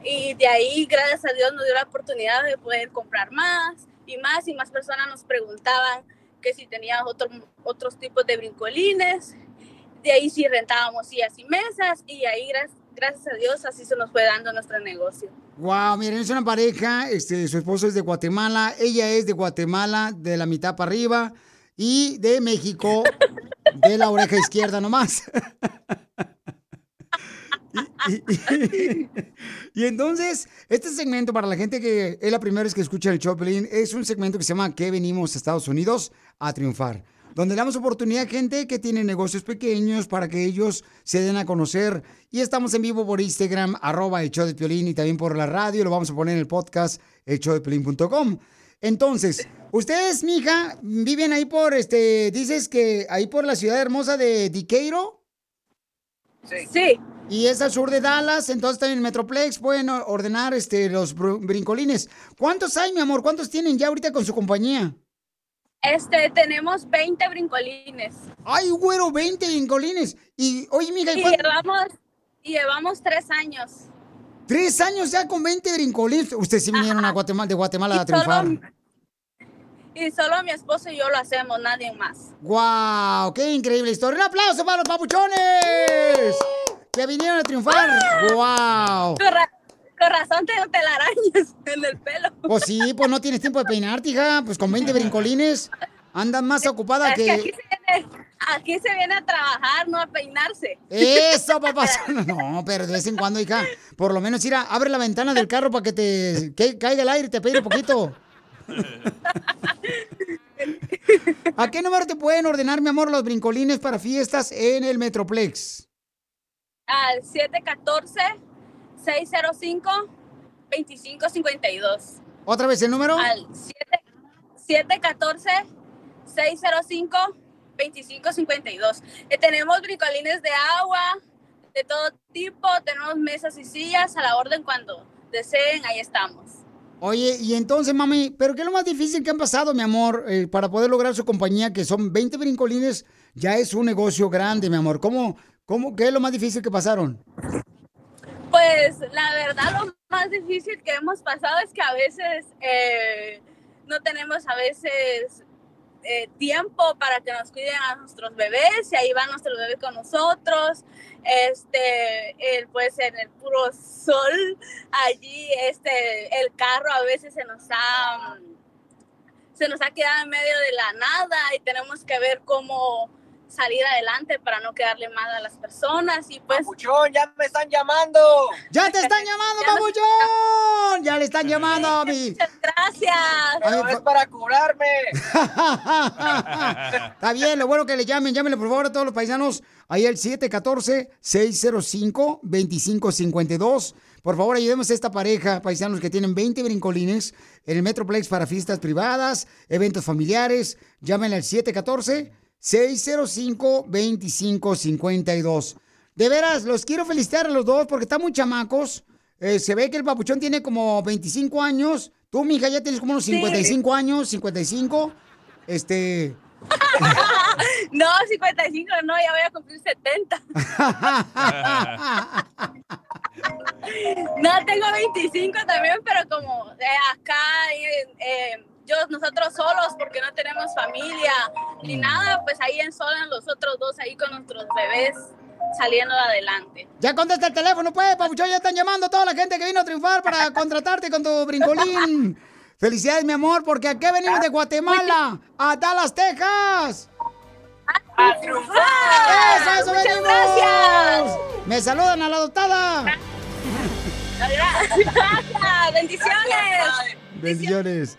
Y de ahí, gracias a Dios, nos dio la oportunidad de poder comprar más y más. Y más personas nos preguntaban que si teníamos otro, otros tipos de brincolines. De ahí sí rentábamos sillas y mesas. Y ahí, gracias, gracias a Dios, así se nos fue dando nuestro negocio. Wow, miren, es una pareja, este, su esposo es de Guatemala, ella es de Guatemala, de la mitad para arriba, y de México, de la oreja izquierda nomás. y, entonces, este segmento para la gente que es la primera vez que escucha el Choplin, es un segmento que se llama ¿Qué venimos a Estados Unidos a triunfar? Donde damos oportunidad a gente que tiene negocios pequeños para que ellos se den a conocer. Y estamos en vivo por Instagram, arroba el show de y también por la radio. Lo vamos a poner en el podcast, elshowdepiolín.com. Entonces, ustedes, mija, viven ahí por, este, dices que ahí por la ciudad hermosa de Decatur. Sí. Y es al sur de Dallas, entonces también en Metroplex pueden ordenar este, los br- brincolines. ¿Cuántos hay, mi amor? ¿Cuántos tienen ya ahorita con su compañía? Este, tenemos 20 brincolines. Ay, güero, 20 brincolines. Y, oye, mija, ¿y Y llevamos, y llevamos tres años. Tres años ya con 20 brincolines. Ustedes sí vinieron a Guatemala, de Guatemala a triunfar. Y solo mi esposo y yo lo hacemos, nadie más. ¡Guau! ¡Qué increíble historia! ¡Un aplauso para los papuchones! Que vinieron a triunfar. ¡Guau! Con, ra- con razón tengo telarañas en el pelo. Pues sí, pues no tienes tiempo de peinarte, hija. Pues con 20 brincolines andan más ocupada Es que aquí que... se, viene, aquí se viene a trabajar, no a peinarse. Eso, papá. No, pero de vez en cuando, hija. Por lo menos, ir abre la ventana del carro para que te que caiga el aire y te peine un poquito. ¿A qué número te pueden ordenar, mi amor, los brincolines para fiestas en el Metroplex? Al 714-605-2552. ¿Otra vez el número? Al 714-605-2552. Eh, tenemos brincolines de agua, de todo tipo, tenemos mesas y sillas a la orden cuando deseen, ahí estamos. Oye, y entonces, mami, ¿pero qué es lo más difícil que han pasado, mi amor, eh, para poder lograr su compañía, que son 20 brincolines, ya es un negocio grande, mi amor? ¿Cómo, cómo, qué es lo más difícil que pasaron? Pues la verdad lo más difícil que hemos pasado es que a veces eh, no tenemos a veces eh, tiempo para que nos cuiden a nuestros bebés y ahí va nuestro bebé con nosotros. Este, pues en el puro sol, allí este, el carro a veces se nos ha, se nos ha quedado en medio de la nada y tenemos que ver cómo salir adelante para no quedarle mal a las personas y pues Papuchón, ya me están llamando. ¡Ya te están llamando, papuchón! Ya le están llamando a mi... Gracias. Pero es para cobrarme. Está bien, lo bueno que le llamen, llámenle por favor a todos los paisanos. Ahí el 714-605-2552. Por favor, ayudemos a esta pareja, paisanos que tienen 20 brincolines en el Metroplex para fiestas privadas, eventos familiares. Llámenle al 714-605-2552. De veras, los quiero felicitar a los dos porque están muy chamacos. Eh, se ve que el papuchón tiene como 25 años. Tú, mija, ya tienes como unos 55 años, 55. Este. no, 55 no, ya voy a cumplir 70. no, tengo 25 también, pero como eh, acá eh, eh, yo, nosotros solos porque no tenemos familia ni nada, pues ahí en solan los otros dos ahí con nuestros bebés saliendo adelante. Ya contesta el teléfono, pues, papuchón. Ya están llamando a toda la gente que vino a triunfar para contratarte con tu brincolín. Felicidades, mi amor, porque aquí venimos de Guatemala a Dallas, Texas. ¡A triunfar! ¡Eso, eso ¡Muchas venimos! gracias! Me saludan a la adoptada. Gracias, bendiciones. Bendiciones.